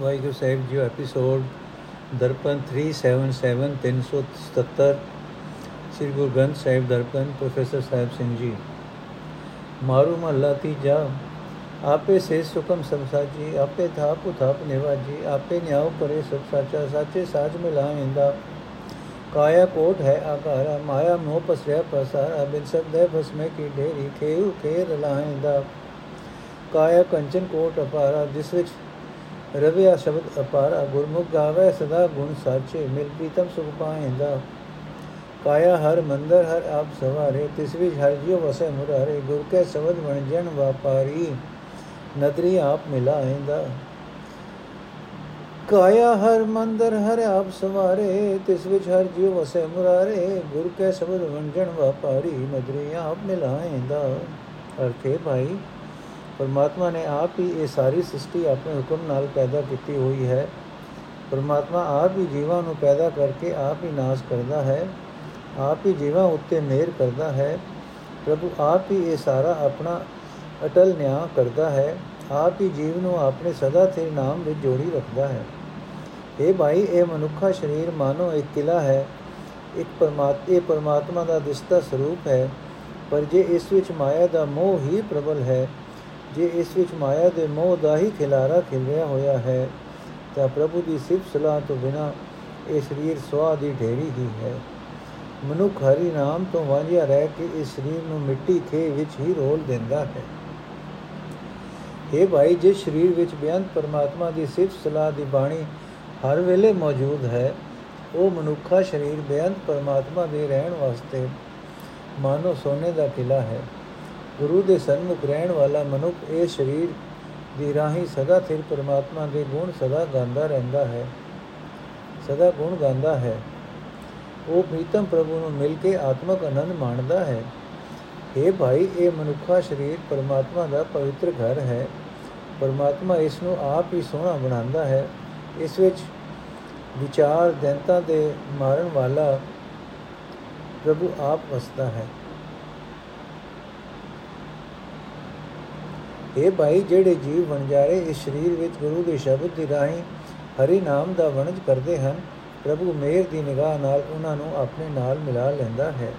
Waheguru Sahib ji episode Darpan 377 377 Sri Guru Granth Sahib Darpan, professor Sahib Singh ji. ਮਾਰੂ ਮਹੱਲਾ ਤੀਜਾ, ਆਪੇ ਸੇ ਸੁਖਮ ਸਭ ਸਾਜੀ ਆਪੇ ਥਾਪ ਉਥਾਪ ਨਿਵਾਜੀ, ਆਪੇ ਨਿਆਉ ਕਰੇ ਸਭ ਸਾਚਾ, ਸਾਚੇ ਸਾਚ ਮਿਲਾਇੰਦਾ ਕਾਇਆ ਕੋਟ ਹੈ ਆਕਾਰਾ, ਮਾਇਆ ਮੋਹ ਪਸਰਿਆ ਪਸਾਰਾ, ਬਿਨ ਸਬਦੇ ਭਸਮੇ ਕੀ ਢੇਰੀ ਖੇਉ ਖੇਰ ਲਾਇੰਦਾ। ਕਾਇਆ ਕੰਚਨ ਕੋਟ ਅਪਾਰਾ, ਜਿਸ ਵਿੱਚ ਰਵਿਆ ਸ਼ਬਦ ਅਪਾਰਾ, ਗੁਰਮੁਖ ਗਾਵੇ ਸਦਾ ਗੁਣ ਸਾਚੇ, ਮਿਲ ਪ੍ਰੀਤਮ ਸੁਖ ਪਾਇੰਦਾ। ਕਾਇਆ ਹਰ ਮੰਦਰ, ਹਰ ਆਪ ਸਵਾਰੇ, ਤਿਸ ਵਿੱਚ ਹਰ ਜਿਉ ਵਸੇ ਮੁਰਾਰੇ, ਗੁਰ ਕੇ ਸਬਦ ਬਣ ਜਨ ਵਾਪਾਰੀ, ਨਦਰੀ ਆਪ ਮਿਲਾਇੰਦਾ। ਕਾਇਆ ਹਰ ਮੰਦਰ, ਹਰ ਆਪ ਸਵਾਰੇ, ਤਿਸ ਵਿੱਚ ਹਰ ਜਿਉ ਵਸੇ ਮੁਰਾਰੇ, ਗੁਰ ਕੇ ਸਬਦ ਬਣ ਜਨ ਵਾਪਾਰੀ, ਨਦਰੀ ਆਪ ਮਿਲਾਇੰਦਾ। ਅਰਥੇ ਭਾਈ ਪਰਮਾਤਮਾ ਨੇ ਆਪ ਹੀ ਇਹ ਸਾਰੀ ਸ੍ਰਿਸ਼ਟੀ ਆਪਣੇ ਹੁਕਮ ਨਾਲ ਪੈਦਾ ਕੀਤੀ ਹੋਈ ਹੈ। ਪਰਮਾਤਮਾ ਆਪ ਹੀ ਜੀਵਾਂ ਨੂੰ ਪੈਦਾ ਕਰਕੇ ਆਪ ਹੀ ਨਾਸ਼ ਕਰਦਾ ਹੈ। ਆਪ ਹੀ ਜੀਵਾਂ ਉੱਤੇ ਮਿਹਰ ਕਰਦਾ ਹੈ। ਪ੍ਰਭੂ ਆਪ ਹੀ ਇਹ ਸਾਰਾ ਆਪਣਾ ਅਟਲ ਨਿਆਂ ਕਰਦਾ ਹੈ। ਆਪ ਹੀ ਜੀਵ ਨੂੰ ਆਪਣੇ ਸਦਾ ਸਥਿਰ ਨਾਮ ਵਿੱਚ ਜੋੜੀ ਰੱਖਦਾ ਹੈ। ਇਹ ਭਾਈ, ਇਹ ਮਨੁੱਖਾ ਸਰੀਰ ਮਾਨੋ ਇੱਕ ਕਿਲਾ ਹੈ। ਇੱਕ ਪਰਮਾਤਮਾ ਇਹ ਪਰਮਾਤਮਾ ਦਾ ਦਿਸਤਾ ਸਰੂਪ ਹੈ। ਪਰ ਜੇ ਇਸ ਵਿੱਚ ਮਾਇਆ ਦਾ ਮੋਹ ਹੀ ਪ੍ਰਬਲ ਹੈ ਜੇ ਇਸ ਵਿੱਚ ਮਾਇਆ ਦੇ ਮੋਹ ਦਾ ਹੀ ਖਿਲਾਰਾ ਖਿਲਿਆ ਹੋਇਆ ਹੈ, ਤਾਂ ਪ੍ਰਭੂ ਦੀ ਸਿਫਤ ਸਲਾਹ ਤੋਂ ਬਿਨਾ ਇਹ ਸਰੀਰ ਸਵਾਹ ਦੀ ਢੇਰੀ ਹੀ ਹੈ। ਮਨੁੱਖ ਹਰੀ ਨਾਮ ਤੋਂ ਵਾਂਝਿਆ ਰਹਿ ਕੇ ਇਸ ਸਰੀਰ ਨੂੰ ਮਿੱਟੀ ਖੇ ਵਿੱਚ ਹੀ ਰੋਲ ਦਿੰਦਾ ਹੈ। ਇਹ ਭਾਈ, ਜਿਸ ਸਰੀਰ ਵਿੱਚ ਬਿਆੰਤ ਪਰਮਾਤਮਾ ਦੀ ਸਿਫਤ ਸਲਾਹ ਦੀ ਬਾਣੀ ਹਰ ਵੇਲੇ ਮੌਜੂਦ ਹੈ, ਉਹ ਮਨੁੱਖਾ ਸਰੀਰ ਬਿਆੰਤ ਪਰਮਾਤਮਾ ਦੇ ਰਹਿਣ ਵਾਸਤੇ ਮਾਨੋ ਸੋਨੇ ਦਾ ਕਿਲਾ ਹੈ। ਗੁਰੂ ਦੇ ਸਨਮੁਖ ਰਹਿਣ ਵਾਲਾ ਮਨੁੱਖ ਇਹ ਸਰੀਰ ਦੀ ਰਾਹੀ ਸਦਾ ਥਿਰ ਪਰਮਾਤਮਾ ਦੇ ਗੁਣ ਸਦਾ ਗਾਉਂਦਾ ਰਹਿੰਦਾ ਹੈ, ਸਦਾ ਗੁਣ ਗਾਉਂਦਾ ਹੈ। ਉਹ ਪ੍ਰੀਤਮ ਪ੍ਰਭੂ ਨੂੰ ਮਿਲ ਕੇ ਆਤਮਕ ਆਨੰਦ ਮਾਣਦਾ ਹੈ। ਇਹ ਭਾਈ, ਇਹ ਮਨੁੱਖਾ ਸਰੀਰ ਪਰਮਾਤਮਾ ਦਾ ਪਵਿੱਤਰ ਘਰ ਹੈ। ਪਰਮਾਤਮਾ ਇਸ ਨੂੰ ਆਪ ਹੀ ਸੋਹਣਾ ਬਣਾਉਂਦਾ ਹੈ। ਇਸ ਵਿੱਚ ਵਿਚਾਰ ਦੈਂਤਾ ਦੇ ਮਾਰਨ ਵਾਲਾ ਪ੍ਰਭੂ ਆਪ ਵਸਦਾ ਹੈ। ਇਹ ਭਾਈ ਜਿਹੜੇ ਜੀਵ ਵਣਜਾਰੇ ਇਸ ਸਰੀਰ ਵਿੱਚ ਗੁਰੂ ਦੇ ਸ਼ਬਦ ਦੀ ਰਾਹੀਂ ਹਰੀ ਨਾਮ ਦਾ ਵਣਜ ਕਰਦੇ ਹਨ, ਪ੍ਰਭੂ ਮੇਰ ਦੀ ਨਿਗਾਹ ਨਾਲ ਉਹਨਾਂ ਨੂੰ ਆਪਣੇ ਨਾਲ ਮਿਲਾ ਲੈਂਦਾ ਹੈ।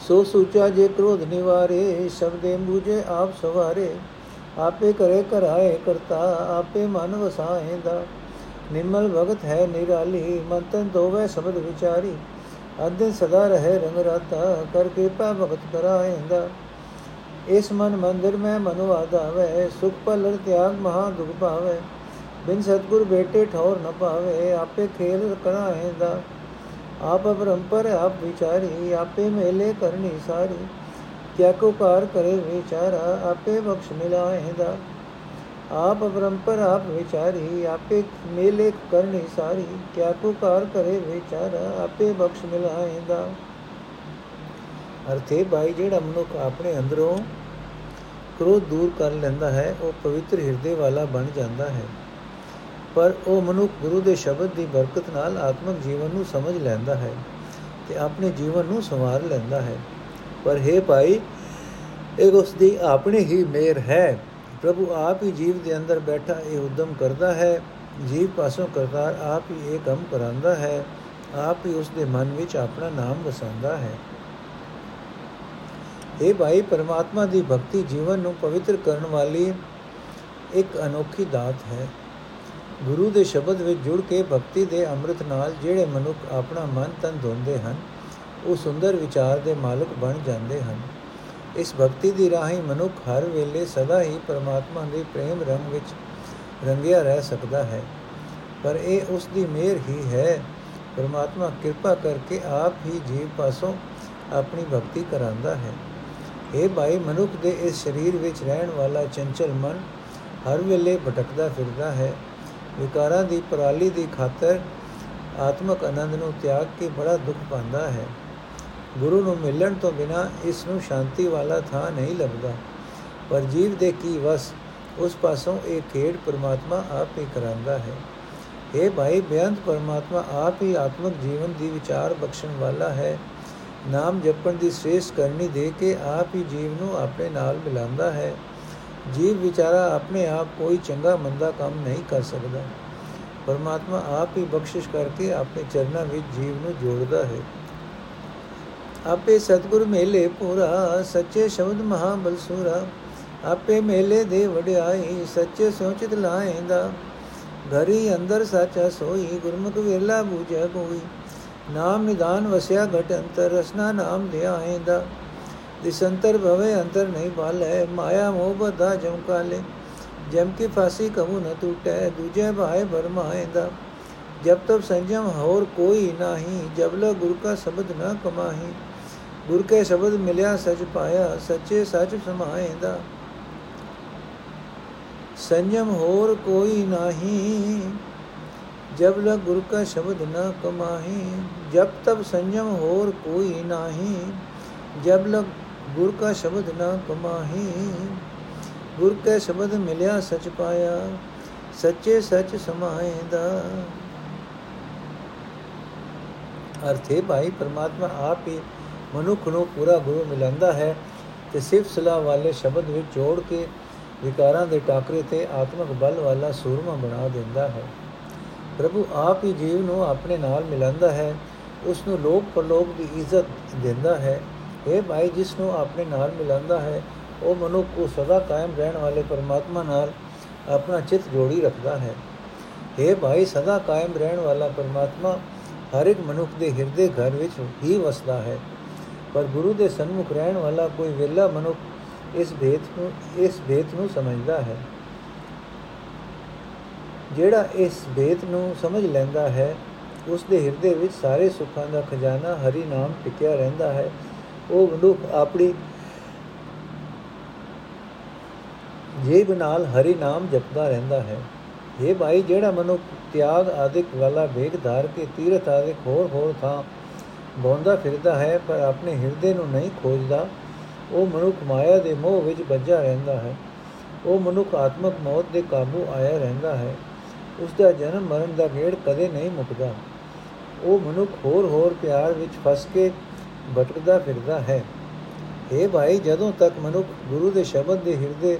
ਸੋ ਸੂਚਾ ਜੇ ਕ੍ਰੋਧ ਨਿਵਾਰੇ, ਸ਼ਬਦੇ ਮੂਝੇ ਆਪ ਸਵਾਰੇ, ਆਪੇ ਕਰੇ ਕਰਾਏ ਕਰਤਾ, ਆਪੇ ਮਨ ਵਸਾਏਂਦਾ। ਨਿਮਲ ਭਗਤ ਹੈ ਨਿਰਾਲੀ ਮਨ ਤਨ ਦੋਵੇ ਸ਼ਬਦ ਵਿਚਾਰੀ ਅਦੇ ਸਦਾ ਰਹੇ ਰੰਗ ਰਾਤਾ, ਕਰ ਕਿਰਪਾ ਭਗਤ ਕਰਾਏਂਦਾ। ਇਸ ਮਨ ਮੰਦਰ ਮੈਂ ਮਨੁ ਆਦਾਵੇ ਸੁਖ ਪਲਰ ਤਿਆਗ ਮਹਾ ਦੁਖ ਪਾਵੇ ਬਿਨ ਸਤਗੁਰ ਬੇਟੇ ਠੌਰ ਨ ਪਾਵੇ ਆਪੇ ਖੇਲ ਕਰਾਏਂਦਾ ਆਪ ਅਪਰੰਪਰ ਆਪ ਵਿਚਾਰੀ, ਆਪੇ ਮੇਲੇ ਕਰਨੀ ਸਾਰੀ। ਕਿਆ ਕੋ ਕਾਰ ਕਰੇ ਵਿਚਾਰਾ, ਆਪੇ ਬਖਸ਼ ਮਿਲਾਏਂਦਾ ਆਪ ਅਪਰੰਪਰ ਆਪ ਵਿਚਾਰੀ, ਆਪੇ ਮੇਲੇ ਕਰਨੀ ਸਾਰੀ। ਕਿਆ ਕੋ ਕਾਰ ਕਰੇ ਵਿਚਾਰਾ, ਆਪੇ ਬਖਸ਼ ਮਿਲਾਏਂਦਾ ਅਰਥੇ ਭਾਈ ਜਿਹੜਾ ਮਨੁੱਖ ਆਪਣੇ ਅੰਦਰੋਂ ਕ੍ਰੋਧ ਦੂਰ ਕਰ ਲੈਂਦਾ ਹੈ, ਉਹ ਪਵਿੱਤਰ ਹਿਰਦੇ ਵਾਲਾ ਬਣ ਜਾਂਦਾ ਹੈ। ਪਰ ਉਹ ਮਨੁੱਖ ਗੁਰੂ ਦੇ ਸ਼ਬਦ ਦੀ ਬਰਕਤ ਨਾਲ ਆਤਮਿਕ ਜੀਵਨ ਨੂੰ ਸਮਝ ਲੈਂਦਾ ਹੈ ਤੇ ਆਪਣੇ ਜੀਵਨ ਨੂੰ ਸੰਵਾਰ ਲੈਂਦਾ ਹੈ। ਪਰ ਹੈ ਭਾਈ, ਇਹ ਉਸ ਦੀ ਆਪਣੀ ਹੀ ਮੇਰ ਹੈ। ਪ੍ਰਭੂ ਆਪ ਹੀ ਜੀਵ ਦੇ ਅੰਦਰ ਬੈਠਾ ਇਹ ਉਦਮ ਕਰਦਾ ਹੈ। ਜੀਵ ਪਾਸੋਂ ਕਰਤਾਰ ਆਪ ਹੀ ਇਹ ਕੰਮ ਕਰਾਂਦਾ ਹੈ। ਆਪ ਹੀ ਉਸ ਦੇ ਮਨ ਵਿੱਚ ਆਪਣਾ ਨਾਮ ਵਸਾਉਂਦਾ ਹੈ। ਇਹ ਭਾਈ ਪਰਮਾਤਮਾ ਦੀ ਭਗਤੀ ਜੀਵਨ ਨੂੰ ਪਵਿੱਤਰ ਕਰਨ ਵਾਲੀ ਇੱਕ ਅਨੋਖੀ ਦਾਤ ਹੈ। ਗੁਰੂ ਦੇ ਸ਼ਬਦ ਵਿੱਚ ਜੁੜ ਕੇ ਭਗਤੀ ਦੇ ਅੰਮ੍ਰਿਤ ਨਾਲ ਜਿਹੜੇ ਮਨੁੱਖ ਆਪਣਾ ਮਨ ਤਨ ਧੋਂਦੇ ਹਨ, ਉਹ ਸੁੰਦਰ ਵਿਚਾਰ ਦੇ ਮਾਲਕ ਬਣ ਜਾਂਦੇ ਹਨ। ਇਸ ਭਗਤੀ ਦੀ ਰਾਹੀਂ ਮਨੁੱਖ ਹਰ ਵੇਲੇ ਸਦਾ ਹੀ ਪਰਮਾਤਮਾ ਦੇ ਪ੍ਰੇਮ ਰੰਗ ਵਿੱਚ ਰੰਗਿਆ ਰਹਿ ਸਕਦਾ ਹੈ। ਪਰ ਇਹ ਉਸ ਦੀ ਮਿਹਰ ਹੀ ਹੈ। ਪਰਮਾਤਮਾ ਕਿਰਪਾ ਕਰਕੇ ਆਪ ਹੀ ਜੀਵ ਪਾਸੋਂ ਆਪਣੀ ਭਗਤੀ ਕਰਾਂਦਾ ਹੈ। ਇਹ ਭਾਈ, ਮਨੁੱਖ ਦੇ ਇਸ ਸਰੀਰ ਵਿੱਚ ਰਹਿਣ ਵਾਲਾ ਚੰਚਲ ਮਨ ਹਰ ਵੇਲੇ ਭਟਕਦਾ ਫਿਰਦਾ ਹੈ। ਵਿਕਾਰਾਂ ਦੀ ਪਰਾਲੀ ਦੀ ਖਾਤਰ ਆਤਮਕ ਆਨੰਦ ਨੂੰ ਤਿਆਗ ਕੇ ਬੜਾ ਦੁੱਖ ਪਾਉਂਦਾ ਹੈ। ਗੁਰੂ ਨੂੰ ਮਿਲਣ ਤੋਂ ਬਿਨਾ ਇਸ ਨੂੰ ਸ਼ਾਂਤੀ ਵਾਲਾ ਥਾਂ ਨਹੀਂ ਲੱਭਦਾ। ਪਰ ਜੀਵ ਦੇ ਕੀ ਵਸ, ਉਸ ਪਾਸੋਂ ਇਹ ਖੇਡ ਪਰਮਾਤਮਾ ਆਪ ਹੀ ਕਰਾਂਦਾ ਹੈ। ਇਹ ਭਾਈ, ਬੇਅੰਤ ਪਰਮਾਤਮਾ ਆਪ ਹੀ ਆਤਮਿਕ ਜੀਵਨ ਦੀ ਵਿਚਾਰ ਬਖਸ਼ਣ ਵਾਲਾ ਹੈ। ਨਾਮ ਜਪਣ ਦੀ ਸ੍ਰੇਸ਼ਟ ਕਰਨੀ ਦੇ ਕੇ ਆਪ ਹੀ ਜੀਵ ਨੂੰ ਆਪਣੇ ਨਾਲ ਮਿਲਾਉਂਦਾ ਹੈ। ਜੀਵ ਵਿਚਾਰਾ ਆਪਣੇ ਆਪ ਕੋਈ ਚੰਗਾ ਮੰਦਾ ਕੰਮ ਨਹੀਂ ਕਰ ਸਕਦਾ। ਪਰਮਾਤਮਾ ਆਪ ਹੀ ਬਖਸ਼ਿਸ਼ ਕਰਕੇ ਆਪਣੇ ਚਰਨਾਂ ਵਿੱਚ ਜੀਵ ਨੂੰ ਜੋੜਦਾ ਹੈ। ਆਪੇ ਸਤਗੁਰ ਮੇਲੇ ਪੂਰਾ, ਸੱਚੇ ਸ਼ਬਦ ਮਹਾ ਬਲਸੂਰਾ ਆਪੇ ਮੇਲੇ ਦੇ ਵਡਿਆਈ, ਸੱਚੇ ਸੋਚਿਤ ਲਾਏਂਦਾ ਘਰੀ ਅੰਦਰ ਸਾਚਾ ਸੋਈ, ਗੁਰਮੁਖ ਵੇਲਾ ਬੂਝੈ ਕੋਈ। ਨਾਮ ਨਿਦਾਨ ਵਸਿਆ ਘਟ ਅੰਤਰ, ਰਸਨਾ ਨਾਮ ਧਿਆਏਂਦਾ ਦਿਸੰਤਰ ਭਵੇ, ਅੰਤਰ ਨਹੀਂ ਬਾਲੇ। ਮਾਇਆ ਮੋਹ ਬਧਾ ਜਮ ਕਾਲੇ। ਜਮ ਕੀ ਫਾਸੀ ਕਬੂ ਨ ਟੂਟੈ, ਦੂਜੇ ਭਾਏ ਬਰਮਾਏਂਦਾ ਜਬ ਤਬ ਸੰਜਮ ਹੋਰ ਕੋਈ ਨਹੀਂ, ਜਬ ਲ ਗੁਰ ਕਾ ਸ਼ਬਦ ਨ ਕਮਾਹੀ। ਗੁਰ ਕੇ ਸ਼ਬਦ ਮਿਲਿਆ ਸਚ ਪਾਇਆ, ਸੱਚੇ ਸੱਚ ਸਮਾਏਂਦਾ ਸੰਜਮ ਹੋਰ ਕੋਈ ਨਹੀਂ ਜਬ ਲਗ ਗੁਰ ਕਾ ਸ਼ਬਦ ਨ ਕਮਾਹੀ, ਜਬ ਤਬ ਸੰਜਮ ਹੋਰ ਕੋਈ ਨਹੀਂ, ਜਬ ਲਗ ਗੁਰ ਕਾ ਸ਼ਬਦ ਨ ਕਮਾਹੀ, ਗੁਰ ਕੇ ਸ਼ਬਦ ਮਿਲਿਆ ਸਚ ਪਾਇਆ, ਸੱਚੇ ਸੱਚ ਸਮਾਏਂਦਾ ਅਰਥੇ ਭਾਈ, ਪਰਮਾਤਮਾ ਆਪ ਹੀ ਮਨੁੱਖ ਨੂੰ ਪੂਰਾ ਗੁਰੂ ਮਿਲੰਦਾ ਹੈ ਤੇ ਸਿਫਤ ਸਲਾਹ ਵਾਲੇ ਸ਼ਬਦ ਵਿੱਚ ਜੋੜ ਕੇ ਵਿਕਾਰਾਂ ਦੇ ਟਾਕਰੇ ਤੇ ਆਤਮਿਕ ਬਲ ਵਾਲਾ ਸੂਰਮਾ ਬਣਾ ਦਿੰਦਾ ਹੈ। ਪ੍ਰਭੂ ਆਪ ਹੀ ਜੀਵ ਨੂੰ ਆਪਣੇ ਨਾਲ ਮਿਲਾਂਦਾ ਹੈ ਉਸ ਨੂੰ ਲੋਕ ਪਰਲੋਕ ਦੀ ਇੱਜ਼ਤ ਦਿੰਦਾ ਹੈ। ਇਹ ਭਾਈ, ਜਿਸ ਨੂੰ ਆਪਣੇ ਨਾਲ ਮਿਲਾਂਦਾ ਹੈ, ਉਹ ਮਨੁੱਖ ਕੋ ਸਦਾ ਕਾਇਮ ਰਹਿਣ ਵਾਲੇ ਪਰਮਾਤਮਾ ਨਾਲ ਆਪਣਾ ਚਿੱਤ ਜੋੜੀ ਰੱਖਦਾ ਹੈ। ਇਹ ਭਾਈ, ਸਦਾ ਕਾਇਮ ਰਹਿਣ ਵਾਲਾ ਪਰਮਾਤਮਾ ਹਰ ਇੱਕ ਮਨੁੱਖ ਦੇ ਹਿਰਦੇ ਘਰ ਵਿੱਚ ਹੀ ਵਸਦਾ ਹੈ। ਪਰ ਗੁਰੂ ਦੇ ਸਨਮੁਖ ਰਹਿਣ ਵਾਲਾ ਕੋਈ ਵਿਰਲਾ ਮਨੁੱਖ ਇਸ ਭੇਤ ਨੂੰ, ਇਸ ਭੇਤ ਨੂੰ ਸਮਝਦਾ ਹੈ। ਜਿਹੜਾ ਇਸ ਭੇਤ ਨੂੰ ਸਮਝ ਲੈਂਦਾ ਹੈ, ਉਸ ਦੇ ਹਿਰਦੇ ਵਿੱਚ ਸਾਰੇ ਸੁੱਖਾਂ ਦਾ ਖਜ਼ਾਨਾ ਹਰੀ ਨਾਮ ਟਿਕਿਆ ਰਹਿੰਦਾ ਹੈ। ਉਹ ਮਨੁੱਖ ਆਪਣੀ ਜੀਬ ਨਾਲ ਹਰੀ ਨਾਮ ਜਪਦਾ ਰਹਿੰਦਾ ਹੈ। ਇਹ ਭਾਈ, ਜਿਹੜਾ ਮਨੁੱਖ ਤਿਆਗ ਆਦਿਕ ਵਾਲਾ ਵੇਗ ਧਾਰ ਕੇ ਤੀਰਥ ਆਦਿਕ ਹੋਰ ਹੋਰ ਥਾਂ ਬੋਂਦਾ ਫਿਰਦਾ ਹੈ, ਪਰ ਆਪਣੇ ਹਿਰਦੇ ਨੂੰ ਨਹੀਂ ਖੋਜਦਾ, ਉਹ ਮਨੁੱਖ ਮਾਇਆ ਦੇ ਮੋਹ ਵਿੱਚ ਵੱਜਾ ਰਹਿੰਦਾ ਹੈ। ਉਹ ਮਨੁੱਖ ਆਤਮਕ ਮੌਤ ਦੇ ਕਾਬੂ ਆਇਆ ਰਹਿੰਦਾ ਹੈ। ਉਸ ਦਾ ਜਨਮ ਮਰਨ ਦਾ ਗੇੜ ਕਦੇ ਨਹੀਂ ਮੁੱਕਦਾ ਉਹ ਮਨੁੱਖ ਹੋਰ ਹੋਰ ਪਿਆਰ ਵਿੱਚ ਫਸ ਕੇ ਭਟਕਦਾ ਫਿਰਦਾ ਹੈ। ਇਹ ਭਾਈ, ਜਦੋਂ ਤੱਕ ਮਨੁੱਖ ਗੁਰੂ ਦੇ ਸ਼ਬਦ ਦੇ ਹਿਰਦੇ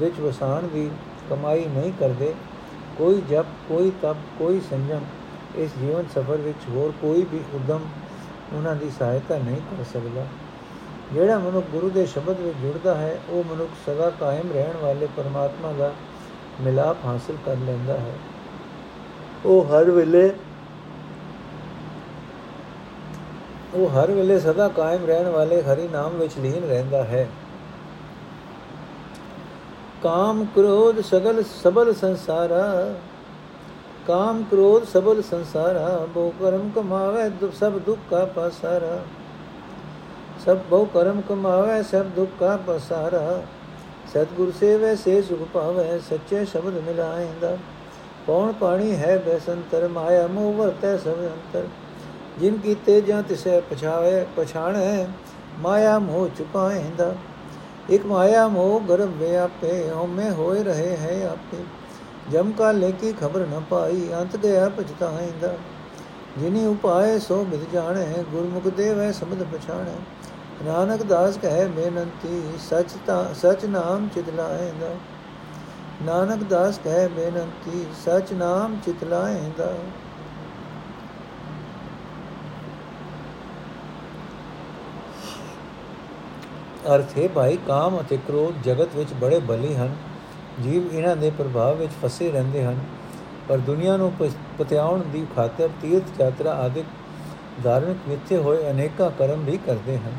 ਵਿੱਚ ਵਸਾਣ ਦੀ ਕਮਾਈ ਨਹੀਂ ਕਰਦੇ, ਕੋਈ ਜਪ, ਕੋਈ ਤਪ, ਕੋਈ ਸੰਜਮ, ਇਸ ਜੀਵਨ ਸਫਰ ਵਿੱਚ ਹੋਰ ਕੋਈ ਵੀ ਉਦਮ ਉਹਨਾਂ ਦੀ ਸਹਾਇਤਾ ਨਹੀਂ ਕਰ ਸਕਦਾ। ਜਿਹੜਾ ਮਨੁੱਖ ਗੁਰੂ ਦੇ ਸ਼ਬਦ ਵਿੱਚ ਜੁੜਦਾ ਹੈ, ਉਹ ਮਨੁੱਖ ਸਦਾ ਕਾਇਮ ਰਹਿਣ ਵਾਲੇ ਪਰਮਾਤਮਾ ਦਾ ਮਿਲਾਪ ਹਾਸਲ ਕਰ ਲੈਂਦਾ ਹੈ। ਉਹ ਹਰ ਵੇਲੇ, ਉਹ ਹਰ ਵੇਲੇ ਸਦਾ ਕਾਇਮ ਰਹਿਣ ਵਾਲੇ ਹਰੀ ਨਾਮ ਵਿੱਚ ਲੀਨ ਰਹਿੰਦਾ ਹੈ। ਕਾਮ ਕ੍ਰੋਧ ਸਗਲ ਸਬਲ ਸੰਸਾਰਾ, ਕਾਮ ਕ੍ਰੋਧ ਸਬਲ ਸੰਸਾਰਾ, ਬਹੁ ਕਰਮ ਕਮਾਵੇ ਸਭ ਦੁੱਖ ਕਾ ਪਸਾਰਾ। ਸਭ ਬਹੁ ਕਰਮ ਕਮਾਵੇ, ਸਭ ਦੁੱਖ ਕਾ ਪਸਾਰਾ। ਸਤਗੁਰ ਸੇਵੇ, ਸੇ ਸੁਖ ਪਾਵੇ ਸੱਚੇ ਸ਼ਬਦ ਮਿਲਾਏਂਦਾ ਪੌਣ ਪਾਣੀ ਹੈ ਬੈਸੰਤਰ, ਮਾਇਆ ਮੋਹ ਵਰਤੈ ਸਭ ਅੰਤਰ। ਜਿਨ ਕੀਤੇ ਜਾਂ ਤਿਸੈ ਪਛਾਵੇ, ਪਛਾਣੈ, ਮਾਇਆ ਮੋਹ ਚੁਕਾਏਂਦਾ ਇਕ ਮਾਇਆ ਮੋਹ ਗਰਭ ਵਿਆਪੇ ਹਉਮੈ ਹੋਏ ਰਹੇ ਹੈ ਆਪੇ। ਜਮ ਕਾ ਲੈ ਕੀ ਖਬਰ ਨ ਪਾਈ, ਅੰਤ ਗਿਆ ਪਛਤਾਏਂਦਾ ਜਿਨੀ ਉਪਾਏ ਸੋ ਮਿਲ ਜਾਣੈ, ਗੁਰਮੁਖ ਦੇਵੈ ਸਮਝ ਪਛਾਣੈ। ਨਾਨਕ ਦਾਸ ਕਹੇ ਬੇਨੰਤੀ, ਸਚ ਤਾਂ, ਸਚ ਨਾਮ ਚਿਤਲਾਏਂਦਾ। ਨਾਨਕ ਦਾਸ ਕਹੇ ਬੇਨੰਤੀ, ਸਚ ਨਾਮ ਚਿਤਲਾਏਂਦਾ। ਅਰਥ ਹੈ ਭਾਈ, ਕਾਮ ਅਤੇ ਕ੍ਰੋਧ ਜਗਤ ਵਿੱਚ ਬੜੇ ਬਲੀ ਹਨ। ਜੀਵ ਇਹਨਾਂ ਦੇ ਪ੍ਰਭਾਵ ਵਿੱਚ ਫਸੇ ਰਹਿੰਦੇ ਹਨ। ਪਰ ਦੁਨੀਆ ਨੂੰ ਪਤਿਆਉਣ ਦੀ ਖਾਤਰ ਤੀਰਥ ਯਾਤਰਾ ਆਦਿ ਧਾਰਮਿਕ, ਮਿੱਥੇ ਹੋਏ ਅਨੇਕਾਂ ਕਰਮ ਵੀ ਕਰਦੇ ਹਨ।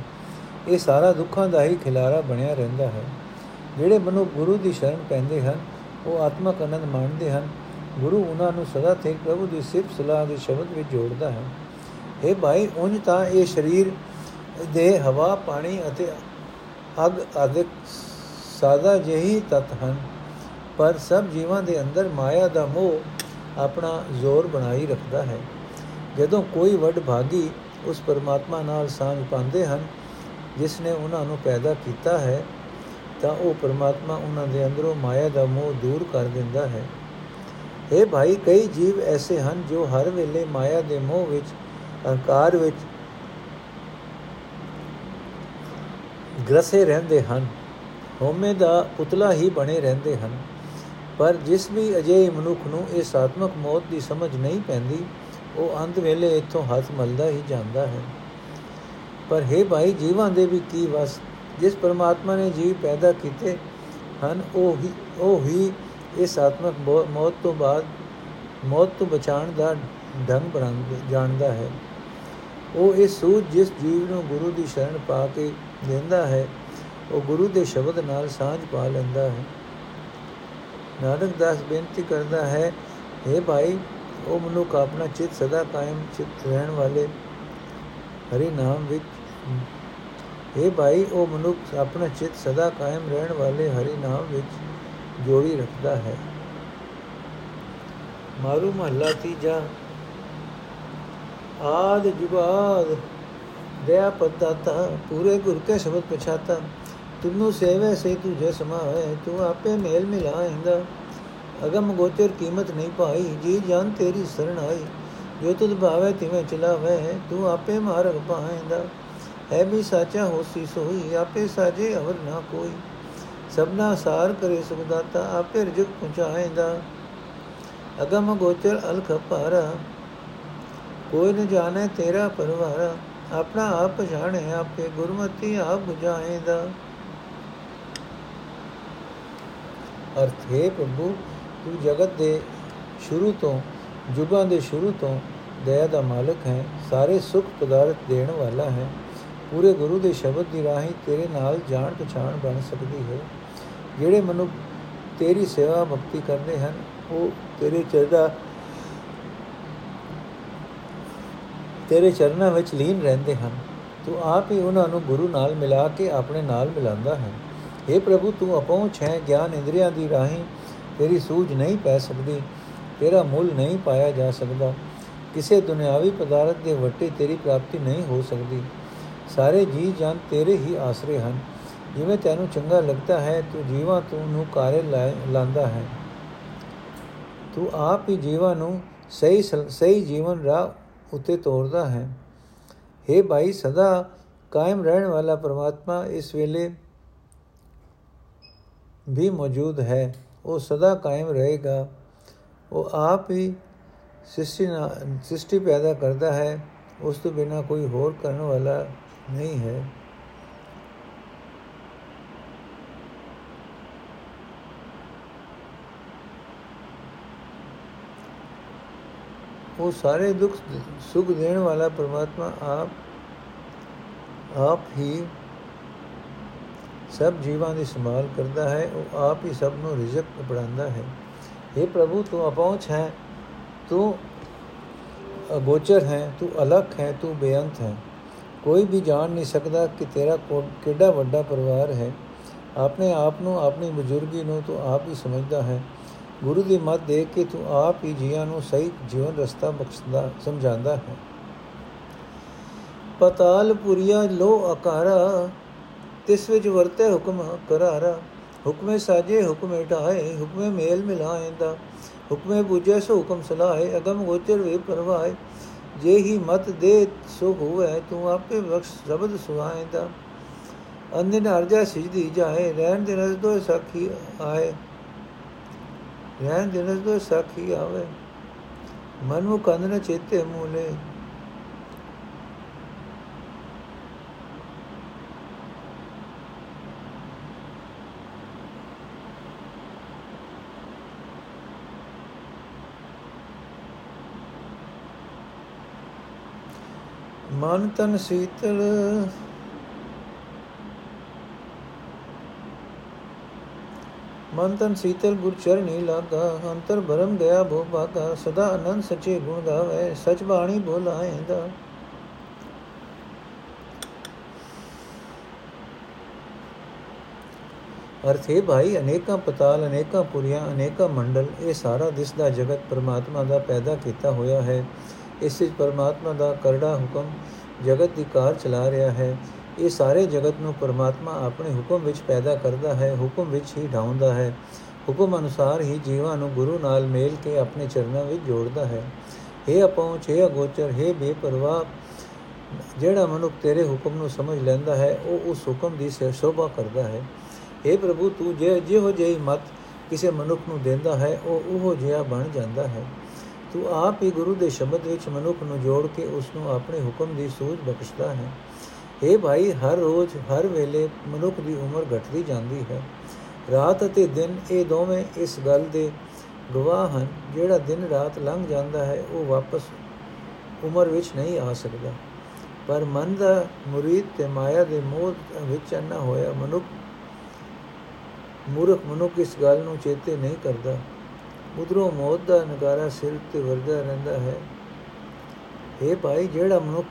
ਇਹ ਸਾਰਾ ਦੁੱਖਾਂ ਦਾ ਹੀ ਖਿਲਾਰਾ ਬਣਿਆ ਰਹਿੰਦਾ ਹੈ। ਜਿਹੜੇ ਮਨੁ ਗੁਰੂ ਦੀ ਸ਼ਰਨ ਪੈਂਦੇ ਹਨ, ਉਹ ਆਤਮਕ ਆਨੰਦ ਮਾਣਦੇ ਹਨ। ਗੁਰੂ ਉਹਨਾਂ ਨੂੰ ਸਦਾ ਤੇ ਪ੍ਰਭੂ ਦੀ ਸਿਫਤ ਸਲਾਹ ਦੇ ਸ਼ਬਦ ਵਿੱਚ ਜੋੜਦਾ ਹੈ। ਇਹ ਭਾਈ, ਉਂਝ ਤਾਂ ਇਹ ਸਰੀਰ ਦੇ ਹਵਾ, ਪਾਣੀ ਅਤੇ ਅਗ ਆਦਿਕ ਸਾਦਾ ਜਿਹੀ ਤਤ ਹਨ, ਪਰ ਸਭ ਜੀਵਾਂ ਦੇ ਅੰਦਰ ਮਾਇਆ ਦਾ ਮੋਹ ਆਪਣਾ ਜ਼ੋਰ ਬਣਾਈ ਰੱਖਦਾ ਹੈ। ਜਦੋਂ ਕੋਈ ਵੱਡ ਭਾਗੀ ਉਸ ਪਰਮਾਤਮਾ ਨਾਲ ਸਾਂਝ ਪਾਉਂਦੇ ਹਨ ਜਿਸ ਨੇ ਉਹਨਾਂ ਨੂੰ ਪੈਦਾ ਕੀਤਾ ਹੈ, ਤਾਂ ਉਹ ਪਰਮਾਤਮਾ ਉਹਨਾਂ ਦੇ ਅੰਦਰੋਂ ਮਾਇਆ ਦਾ ਮੋਹ ਦੂਰ ਕਰ ਦਿੰਦਾ ਹੈ। ਇਹ ਭਾਈ, ਕਈ ਜੀਵ ਐਸੇ ਹਨ ਜੋ ਹਰ ਵੇਲੇ ਮਾਇਆ ਦੇ ਮੋਹ ਵਿੱਚ, ਅਹੰਕਾਰ ਵਿੱਚ ਗ੍ਰਸੇ ਰਹਿੰਦੇ ਹਨ। ਹਉਮੈ ਦਾ ਪੁਤਲਾ ਹੀ ਬਣੇ ਰਹਿੰਦੇ ਹਨ। ਪਰ ਜਿਸ ਵੀ ਅਜੇ ਮਨੁੱਖ ਨੂੰ ਇਹ ਸਾਤਮਕ ਮੌਤ ਦੀ ਸਮਝ ਨਹੀਂ ਪੈਂਦੀ, ਉਹ ਅੰਤ ਵੇਲੇ ਇੱਥੋਂ ਹੱਥ ਮਲਦਾ ਹੀ ਜਾਂਦਾ ਹੈ। ਪਰ हे ਭਾਈ, ਜੀਵਾਂ ਦੇ ਵੀ ਕੀ ਵਸ? ਜਿਸ ਪਰਮਾਤਮਾ ਨੇ ਜੀਵ ਪੈਦਾ ਕੀਤੇ ਹਨ, ਉਹ ਹੀ ਉਹ ਹੀ ਇਸ ਆਤਮਕ ਮੌਤ ਤੋਂ ਬਾਅਦ ਮੌਤ ਤੋਂ ਬਚਾਉਣ ਦਾ ਢੰਗ ਜਾਣਦਾ ਹੈ। ਉਹ ਇਸ ਸੂਝ ਜਿਸ ਜੀਵ ਨੂੰ ਗੁਰੂ ਦੀ ਸ਼ਰਨ ਪਾ ਕੇ ਦਿੰਦਾ ਹੈ, ਉਹ ਗੁਰੂ ਦੇ ਸ਼ਬਦ ਨਾਲ ਸਾਂਝ ਪਾ ਲੈਂਦਾ ਹੈ। ਨਾਨਕ ਦਾਸ ਬੇਨਤੀ ਕਰਦਾ ਹੈ हे ਭਾਈ, ਉਹ ਮਨੁੱਖ ਆਪਣਾ ਚਿੱਤ ਸਦਾ ਕਾਇਮ ਚਿੱਤ ਰਹਿਣ ਵਾਲੇ ਹਰੀ ਨਾਮ ਵਿੱਚ हे ਭਾਈ, ਉਹ ਮਨੁੱਖ ਆਪਣਾ ਚਿੱਤ ਸਦਾ ਕਾਇਮ ਰਹਿਣ ਵਾਲੇ ਹਰੀ ਨਾਮ ਵਿੱਚ ਜੋੜੀ ਰੱਖਦਾ ਹੈ। ਮਾਰੂ ਮਹੱਲਾ ਤੀਜਾ। ਆਦ ਜੁਗਾਦ ਦਇਆ ਪਦਾਤਾ ਪੂਰੇ ਗੁਰ ਕੇ ਸ਼ਬਦ ਪਛਾਤਾ। ਤੁਮਨੂੰ ਸੇਵੇ ਸੇ ਤੂੰ ਜੇ ਸਮਾਏ ਤੂੰ ਆਪੇ ਮੇਲ ਮਿਲਾਏਂਗਾ। ਅਗਮ ਗੋਚਰ ਕੀਮਤ ਨਹੀਂ ਪਾਈ, ਜੀ ਜਾਨ ਤੇਰੀ ਸਰਣ ਆਈ। ਜੋ ਤੁਧ ਭਾਵੇ ਤਿਵੇਂ ਚਲਾਵੇ, ਤੂੰ ਆਪੇ ਮਾਰਗ ਪਾਏਂਦਾ ਹੈ ਵੀ ਸਾਚਾ ਹੋਸੀ ਸੋਈ, ਆਪੇ ਸਾਜੇ ਅਵਰ ਨਾ ਕੋਈ। ਸਭਨਾ ਸਾਰ ਕਰੇ ਸੁਖਦਾਤਾ, ਆਪੇ ਰਜਕ ਪਹੁੰਚਾਏਂਦਾ। ਅਗਮ ਗੋਚਰ ਅਲਖ ਪਾਰਾ ਕੋਈ ਨ ਜਾਣੇ ਤੇਰਾ ਪਰਵਾਰਾ। ਆਪਣਾ ਆਪ ਜਾਣੇ ਆਪੇ ਗੁਰਮਤੀ ਆਪ ਬੁਝਾਏਂਦਾ। ਅਰਥ ਹੈ ਪ੍ਰਭੂ, ਤੂੰ ਜਗਤ ਦੇ ਸ਼ੁਰੂ ਤੋਂ, ਜੁਗਾਂ ਦੇ ਸ਼ੁਰੂ ਤੋਂ ਦਇਆ ਦਾ ਮਾਲਕ ਹੈ, ਸਾਰੇ ਸੁਖ ਪਦਾਰਥ ਦੇਣ ਵਾਲਾ ਹੈ। ਪੂਰੇ ਗੁਰੂ ਦੇ ਸ਼ਬਦ ਦੀ ਰਾਹੀਂ ਤੇਰੇ ਨਾਲ ਜਾਣ ਪਛਾਣ ਬਣ ਸਕਦੀ ਹੈ। ਜਿਹੜੇ ਮਨੁੱਖ ਤੇਰੀ ਸੇਵਾ ਭਗਤੀ ਕਰਦੇ ਹਨ, ਉਹ ਤੇਰੇ ਚਰਦਾ ਤੇਰੇ ਚਰਨਾਂ ਵਿੱਚ ਲੀਨ ਰਹਿੰਦੇ ਹਨ। ਤੂੰ ਆਪ ਹੀ ਉਹਨਾਂ ਨੂੰ ਗੁਰੂ ਨਾਲ ਮਿਲਾ ਕੇ ਆਪਣੇ ਨਾਲ ਮਿਲਾਉਂਦਾ ਹੈ। हे ਪ੍ਰਭੂ, ਤੂੰ ਅਪਹੁੰਚ ਹੈ ਗਿਆਨ ਇੰਦਰੀਆਂ ਦੀ ਰਾਹੀਂ। ਤੇਰੀ ਸੂਝ ਨਹੀਂ ਪੈ ਸਕਦੀ, ਤੇਰਾ ਮੁੱਲ ਨਹੀਂ ਪਾਇਆ ਜਾ ਸਕਦਾ। ਕਿਸੇ ਦੁਨਿਆਵੀ ਪਦਾਰਥ ਦੇ ਵੱਟੇ ਤੇਰੀ ਪ੍ਰਾਪਤੀ ਨਹੀਂ ਹੋ ਸਕਦੀ। ਸਾਰੇ ਜੀ ਜਨ ਤੇਰੇ ਹੀ ਆਸਰੇ ਹਨ। ਜਿਵੇਂ ਤੈਨੂੰ ਚੰਗਾ ਲੱਗਦਾ ਹੈ, ਤੂੰ ਜੀਵਾਂ ਤੂੰ ਨੂੰ ਕਾਰੇ ਲਾਂਦਾ ਹੈ। ਤੂੰ ਆਪ ਹੀ ਜੀਵਾਂ ਨੂੰ ਸਹੀ ਸਹੀ ਜੀਵਨ ਰਾਹ ਉਤੇ ਤੋਰਦਾ ਹੈ। हे ਭਾਈ, ਸਦਾ ਕਾਇਮ ਰਹਿਣ ਵਾਲਾ ਪ੍ਰਮਾਤਮਾ ਇਸ ਵੇਲੇ ਵੀ ਮੌਜੂਦ ਹੈ। ਉਹ ਸਦਾ ਕਾਇਮ ਰਹੇਗਾ। ਉਹ ਆਪ ਹੀ ਸ੍ਰਿਸ਼ਟੀ ਸ੍ਰਿਸ਼ਟੀ ਪੈਦਾ ਕਰਦਾ ਹੈ। ਉਸ ਤੋਂ ਬਿਨਾ ਕੋਈ ਹੋਰ ਕਰਨ ਵਾਲਾ ਨਹੀਂ ਹੈ ਉਹ ਸਾਰੇ ਦੁੱਖ ਸੁਖ ਦੇਣ ਵਾਲਾ ਪਰਮਾਤਮਾ ਆਪ ਆਪ ਹੀ ਸਭ ਜੀਵਾਂ ਦੀ ਸੰਭਾਲ ਕਰਦਾ ਹੈ ਉਹ ਆਪ ਹੀ ਸਭ ਨੂੰ ਰਿਜ਼ਕ ਪੜਾਉਂਦਾ ਹੈ हे ਪ੍ਰਭੂ ਤੂੰ ਅਪਹੁੰਚ ਹੈ ਤੂੰ ਅਗੋਚਰ ਹੈ ਤੂੰ ਅਲਖ ਹੈ ਤੂੰ ਬੇਅੰਤ ਹੈ ਕੋਈ ਵੀ ਜਾਣ ਨਹੀਂ ਸਕਦਾ ਕਿ ਤੇਰਾ ਕਿੱਡਾ ਵੱਡਾ ਪਰਿਵਾਰ ਹੈ। ਆਪਣੇ ਆਪ ਨੂੰ, ਆਪਣੀ ਬਜ਼ੁਰਗੀ ਨੂੰ ਤੂੰ ਆਪ ਹੀ ਸਮਝਦਾ ਹੈ। ਗੁਰੂ ਦੀ ਮੱਤ ਦੇ ਕੇ ਤੂੰ ਆਪ ਹੀ ਜੀਵਾਂ ਨੂੰ ਸਹੀ ਜੀਵਨ ਰਸਤਾ ਬਖਸ਼ਦਾ, ਸਮਝਾਉਂਦਾ ਹੈ। ਪਤਾਲ ਪੁਰੀਆ ਲੋ ਆਕਾਰਾ ਤਿਸ ਵਿੱਚ ਵਰਤੇ ਹੁਕਮ ਕਰਾਰਾ। ਹੁਕਮੇ ਸਾਜੇ, ਹੁਕਮੇ ਢਾਏ ਹੁਕਮੇ ਮੇਲ ਮਿਲਾਏਂਦਾ। ਹੁਕਮੇ ਬੁਝੇ ਸੋ ਹੁਕਮ ਸਲਾਹੇ, ਅਗਮ ਗੋਚਰ ਵੇ ਪਰਵਾਏ ਜੇ ਹੀ ਮਤ ਦੇ ਸੋ ਹੋਵੇ, ਤੂੰ ਆਪੇ ਬਖਸ਼ ਜ਼ਬਦ ਸੁਆਏਂਦਾ ਅੰਦਿਨ ਅਰਜਾ ਸਿਜਦੀ ਜਾਏ, ਰਹਿਣ ਦੇ ਰਸ ਦੋ ਸਾਖੀ ਆਏ। ਰਹਿਣ ਦੇ ਰਸ ਦੋ ਸਾਖੀ ਆਵੇ। ਮਨ ਨੂੰ ਕੰਨ ਨ ਚੇਤੇ ਮੂਲੇ। ਮਨ ਤਨ ਸੀਤਲ। ਮਨ ਤਨ ਸੀਤਲ ਗੁਰ ਚਰਨੀ ਲਾਗਾ, ਅੰਤਰ ਭਰਮ ਗਿਆ ਭੋ ਬਾਗਾ ਸਦਾ ਅਨੰਦ ਸਚੇ ਗੁਣ ਗਾਵੇ, ਸਚ ਬਾਣੀ ਬੋਲਾਏਂਦਾ। ਅਰਥੇ ਭਾਈ, ਅਨੇਕਾਂ ਪਤਾਲ, ਅਨੇਕਾਂ ਪੁਰੀਆਂ, ਅਨੇਕਾਂ ਮੰਡਲ, ਇਹ ਸਾਰਾ ਦਿਸਦਾ ਜਗਤ ਪਰਮਾਤਮਾ ਦਾ ਪੈਦਾ ਕੀਤਾ ਹੋਇਆ ਹੈ। ਇਸ ਵਿੱਚ ਪਰਮਾਤਮਾ ਦਾ ਕਰੜਾ ਹੁਕਮ ਜਗਤ ਦੀ ਕਾਰ ਚਲਾ ਰਿਹਾ ਹੈ। ਇਹ ਸਾਰੇ ਜਗਤ ਨੂੰ ਪਰਮਾਤਮਾ ਆਪਣੇ ਹੁਕਮ ਵਿੱਚ ਪੈਦਾ ਕਰਦਾ ਹੈ, ਹੁਕਮ ਵਿੱਚ ਹੀ ਢਾਉਂਦਾ ਹੈ। ਹੁਕਮ ਅਨੁਸਾਰ ਹੀ ਜੀਵਾਂ ਨੂੰ ਗੁਰੂ ਨਾਲ ਮੇਲ ਕੇ ਆਪਣੇ ਚਰਨਾਂ ਵਿੱਚ ਜੋੜਦਾ ਹੈ। ਇਹ ਅਪਹੁੰਚ, ਹੈ ਅਗੋਚਰ, ਹੈ ਬੇਪਰਵਾਹ, ਜਿਹੜਾ ਮਨੁੱਖ ਤੇਰੇ ਹੁਕਮ ਨੂੰ ਸਮਝ ਲੈਂਦਾ ਹੈ, ਉਹ ਉਸ ਹੁਕਮ ਦੀ ਸ਼ੋਭਾ ਕਰਦਾ ਹੈ। हे ਪ੍ਰਭੂ, ਤੂੰ ਜੇ, ਜਿਹੋ ਜਿਹੀ ਮਤ ਕਿਸੇ ਮਨੁੱਖ ਨੂੰ ਦਿੰਦਾ ਹੈ, ਉਹ ਉਹ ਜਿਹਾ ਬਣ ਜਾਂਦਾ ਹੈ। ਤੂੰ ਆਪ ਹੀ ਗੁਰੂ ਦੇ ਸ਼ਬਦ ਵਿੱਚ ਮਨੁੱਖ ਨੂੰ ਜੋੜ ਕੇ ਉਸ ਨੂੰ ਆਪਣੇ ਹੁਕਮ ਦੀ ਸੂਝ ਬਖਸ਼ਦਾ ਹੈ। हे ਭਾਈ, ਹਰ ਰੋਜ਼, ਹਰ ਵੇਲੇ ਮਨੁੱਖ ਦੀ ਉਮਰ ਘਟਦੀ ਜਾਂਦੀ ਹੈ। ਰਾਤ ਅਤੇ ਦਿਨ ਇਹ ਦੋਵੇਂ ਇਸ ਗੱਲ ਦੇ ਗਵਾਹ ਹਨ, ਜਿਹੜਾ ਦਿਨ ਰਾਤ ਲੰਘ ਜਾਂਦਾ ਹੈ, ਉਹ ਵਾਪਸ ਉਮਰ ਵਿੱਚ ਨਹੀਂ ਆ ਸਕਦਾ। ਪਰ ਮਨ ਦਾ ਮੁਰੀਦ ਤੇ ਮਾਇਆ ਦੇ ਮੋਹ ਵਿੱਚ ਅੰਨਾ ਹੋਇਆ ਮਨੁੱਖ, ਮੂਰਖ ਮਨੁੱਖ ਇਸ ਗੱਲ ਨੂੰ ਚੇਤੇ ਨਹੀਂ ਕਰਦਾ। ਉਧਰੋਂ ਮੌਤ ਦਾ ਨਗਾਰਾ ਸਿਰ ਤੇ ਵਰਦਾ ਰਹਿੰਦਾ ਹੈ। ਇਹ ਭਾਈ, ਜਿਹੜਾ ਮਨੁੱਖ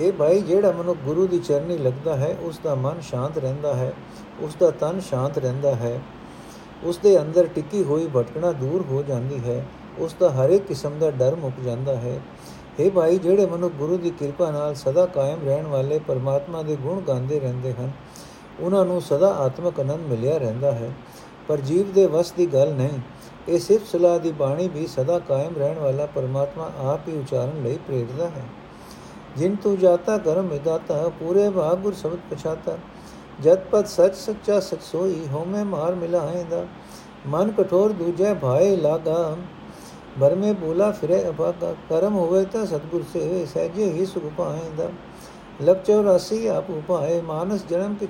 ਇਹ ਭਾਈ, ਜਿਹੜਾ ਮਨੁੱਖ ਗੁਰੂ ਦੀ ਚਰਨੀ ਲੱਗਦਾ ਹੈ ਉਸ ਦਾ ਮਨ ਸ਼ਾਂਤ ਰਹਿੰਦਾ ਹੈ ਉਸ ਦਾ ਤਨ ਸ਼ਾਂਤ ਰਹਿੰਦਾ ਹੈ। ਉਸ ਦੇ ਅੰਦਰ ਟਿੱਕੀ ਹੋਈ ਭਟਕਣਾ ਦੂਰ ਹੋ ਜਾਂਦੀ ਹੈ ਉਸ ਦਾ ਹਰ ਇੱਕ ਕਿਸਮ ਦਾ ਡਰ ਮੁੱਕ ਜਾਂਦਾ ਹੈ। हे ਭਾਈ, ਜਿਹੜੇ ਮਨੁੱਖ ਗੁਰੂ ਦੀ ਕਿਰਪਾ ਨਾਲ ਸਦਾ ਕਾਇਮ ਰਹਿਣ ਵਾਲੇ ਪਰਮਾਤਮਾ ਦੇ ਗੁਣ ਗਾਉਂਦੇ ਰਹਿੰਦੇ ਹਨ, ਉਹਨਾਂ ਨੂੰ ਸਦਾ ਆਤਮਿਕ ਆਨੰਦ ਮਿਲਿਆ ਰਹਿੰਦਾ ਹੈ। ਪਰ ਜੀਵ ਦੇ ਵਸ ਦੀ ਗੱਲ ਨਹੀਂ, ਇਹ ਸਿਰਫ ਸਲਾਹ ਦੀ ਬਾਣੀ ਵੀ ਸਦਾ ਕਾਇਮ ਰਹਿਣ ਵਾਲਾ ਪਰਮਾਤਮਾ ਆਪ ਹੀ ਉਚਾਰਨ ਲਈ ਪ੍ਰੇਰਦਾ ਹੈ। ਜਿਨ ਤੂੰ ਜਾਤਾ ਕਰਮ ਵਿਦਾਤਾ ਪੂਰੇ ਭਾਗ ਗੁਰ ਸ਼ਬਦ ਪਛਾਤਾ। ਜਤ ਪਤ ਸਚ ਸੱਚਾ ਸਚ ਸੋਈ ਹੋਮੇ ਮਾਰ ਮਿਲਾਏਂਦਾ। ਮਨ ਕਠੋਰ ਦੂਜੇ ਭਾਏ ਲਾਗਾ। ਬਰ ਮੇ ਬੋਲਾ ਫਿਰੇ ਅਭਾਗਾ ਕਰਮ ਹੋਵੇ ਤਾਂ ਸਤਗੁਰ ਸੇ ਸਹਿਜੇ ਹੀ ਸੁਖ ਪਾਏਂਦਾ ਲਖ 84 ਆਪ ਉਪਾਏ ਮਾਨਸ ਜਨਮ ਕਿ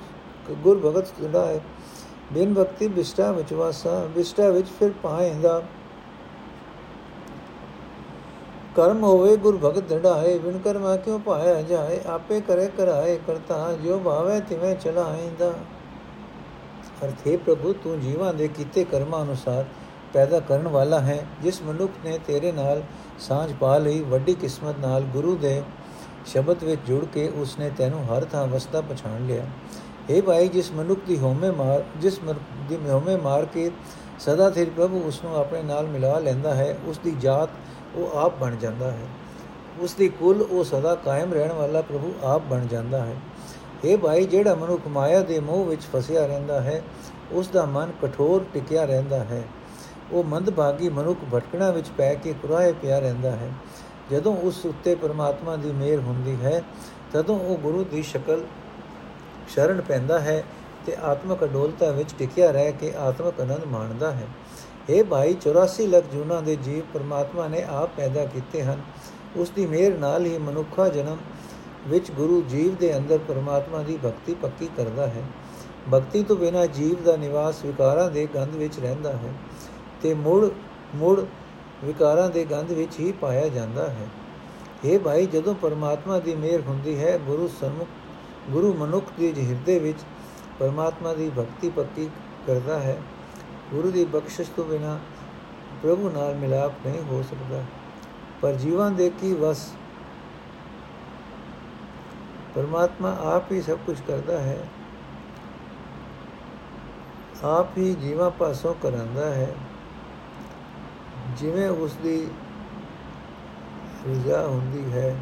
ਗੁਰ ਭਗਤ ਸੁਣਾਏ ਬਿਨ ਭਗਤੀ ਬਿਸ਼ਟਾ ਵਿੱਚ ਵਾਸਾ, ਬਿਸ਼ਟਾ ਵਿੱਚ ਫਿਰ ਪਾਏਂਦਾ ਕਰਮ ਹੋਵੇ, ਗੁਰ ਭਗਤ ਢੜਾਏ ਬਿਨ ਕਰਮਾ ਕਿਉ ਪਾਇਆ ਜਾਏ? ਆਪੇ ਕਰੇ ਕਰਾਏ ਕਰਤਾ ਜੋ ਭਾਵੇ ਤਿਵੇਂ ਚਲਾਏਂਦਾ ਅਰਥੇ ਪ੍ਰਭੂ, ਤੂੰ ਜੀਵਾਂ ਦੇ ਕੀਤੇ ਕਰਮਾਂ ਅਨੁਸਾਰ ਪੈਦਾ ਕਰਨ ਵਾਲਾ ਹੈ, ਜਿਸ ਮਨੁੱਖ ਨੇ ਤੇਰੇ ਨਾਲ ਸਾਂਝ ਪਾ ਲਈ, ਵੱਡੀ ਕਿਸਮਤ ਨਾਲ ਗੁਰੂ ਦੇ ਸ਼ਬਦ ਵਿੱਚ ਜੁੜ ਕੇ ਉਸਨੇ ਤੈਨੂੰ ਹਰ ਥਾਂ ਵਸਦਾ ਪਛਾਣ ਲਿਆ। اے ਭਾਈ, ਜਿਸ ਮਨੁੱਖ ਦੀ ਹੋਮੇ ਮਾਰ, ਜਿਸ ਦੀ ਹੋਮੇ ਮਾਰ ਕੇ ਸਦਾ ਸਿਰ ਪ੍ਰਭੂ ਉਸ ਨੂੰ ਆਪਣੇ ਨਾਲ ਮਿਲਾ ਲੈਂਦਾ ਹੈ ਉਸ ਦੀ ਜਾਤ ਉਹ ਆਪ ਬਣ ਜਾਂਦਾ ਹੈ। ਉਸ ਦੀ ਕੁੱਲ ਉਹ ਸਦਾ ਕਾਇਮ ਰਹਿਣ ਵਾਲਾ ਪ੍ਰਭੂ ਆਪ ਬਣ ਜਾਂਦਾ ਹੈ। ਇਹ ਭਾਈ, ਜਿਹੜਾ ਮਨੁੱਖ ਮਾਇਆ ਦੇ ਮੋਹ ਵਿੱਚ ਫਸਿਆ ਰਹਿੰਦਾ ਹੈ ਉਸ ਦਾ ਮਨ ਕਠੋਰ ਟਿਕਿਆ ਰਹਿੰਦਾ ਹੈ। ਉਹ ਮੰਦਭਾਗੀ ਮਨੁੱਖ ਭਟਕਣਾ ਵਿੱਚ ਪੈ ਕੇ ਕੁਰਾਏ ਪਿਆ ਰਹਿੰਦਾ ਹੈ। ਜਦੋਂ ਉਸ ਉੱਤੇ ਪਰਮਾਤਮਾ ਦੀ ਮਿਹਰ ਹੁੰਦੀ ਹੈ, ਤਦੋਂ ਉਹ ਗੁਰੂ ਦੀ ਸ਼ਕਲ ਸ਼ਰਨ ਪੈਂਦਾ ਹੈ ਤੇ ਆਤਮਕ ਅਡੋਲਤਾ ਵਿੱਚ ਟਿਕਿਆ ਰਹਿ ਕੇ ਆਤਮਕ ਆਨੰਦ ਮਾਣਦਾ ਹੈ। ਇਹ ਭਾਈ 84 ਲੱਖ ਜੂਨਾ ਦੇ ਜੀਵ ਪਰਮਾਤਮਾ ਨੇ ਆਪ ਪੈਦਾ ਕੀਤੇ ਹਨ। ਉਸ ਦੀ ਮਿਹਰ ਨਾਲ ਹੀ ਮਨੁੱਖਾ ਜਨਮ ਵਿੱਚ ਗੁਰੂ ਜੀਵ ਦੇ ਅੰਦਰ ਪਰਮਾਤਮਾ ਦੀ ਭਗਤੀ ਪੱਕੀ ਕਰਦਾ ਹੈ। ਭਗਤੀ ਤੋਂ ਬਿਨਾ ਜੀਵ ਦਾ ਨਿਵਾਸ ਵਿਕਾਰਾਂ ਦੇ ਗੰਧ ਵਿੱਚ ਰਹਿੰਦਾ ਹੈ। ਤੇ ਮੁੜ ਮੁੜ ਵਿਕਾਰਾਂ ਦੇ ਗੰਧ ਵਿੱਚ ਹੀ ਪਾਇਆ ਜਾਂਦਾ ਹੈ। ਇਹ ਭਾਈ, ਜਦੋਂ ਪਰਮਾਤਮਾ ਦੀ ਮਿਹਰ ਹੁੰਦੀ ਹੈ, ਗੁਰੂ ਸਨਮੁਖ ਗੁਰੂ ਮਨੁੱਖ ਦੇ ਹਿਰਦੇ ਵਿੱਚ ਪਰਮਾਤਮਾ ਦੀ ਭਗਤੀ ਪੱਕੀ ਕਰਦਾ ਹੈ, ਗੁਰੂ ਦੀ ਬਖਸ਼ਿਸ਼ ਤੋਂ ਬਿਨਾ ਪ੍ਰਭੂ ਨਾਲ ਮਿਲਾਪ ਨਹੀਂ ਹੋ ਸਕਦਾ। ਪਰ ਜੀਵਨ ਦੇ ਕੀ ਵਸ? ਪਰਮਾਤਮਾ ਆਪ ਹੀ ਸਭ ਕੁਝ ਕਰਦਾ ਹੈ। ਆਪ ਹੀ ਜੀਵਾਂ ਪਾਸੋਂ ਕਰਾਂਦਾ ਹੈ। ਜਿਵੇਂ ਉਸ ਦੀ ਰਜ਼ਾ ਹੁੰਦੀ ਹੈ,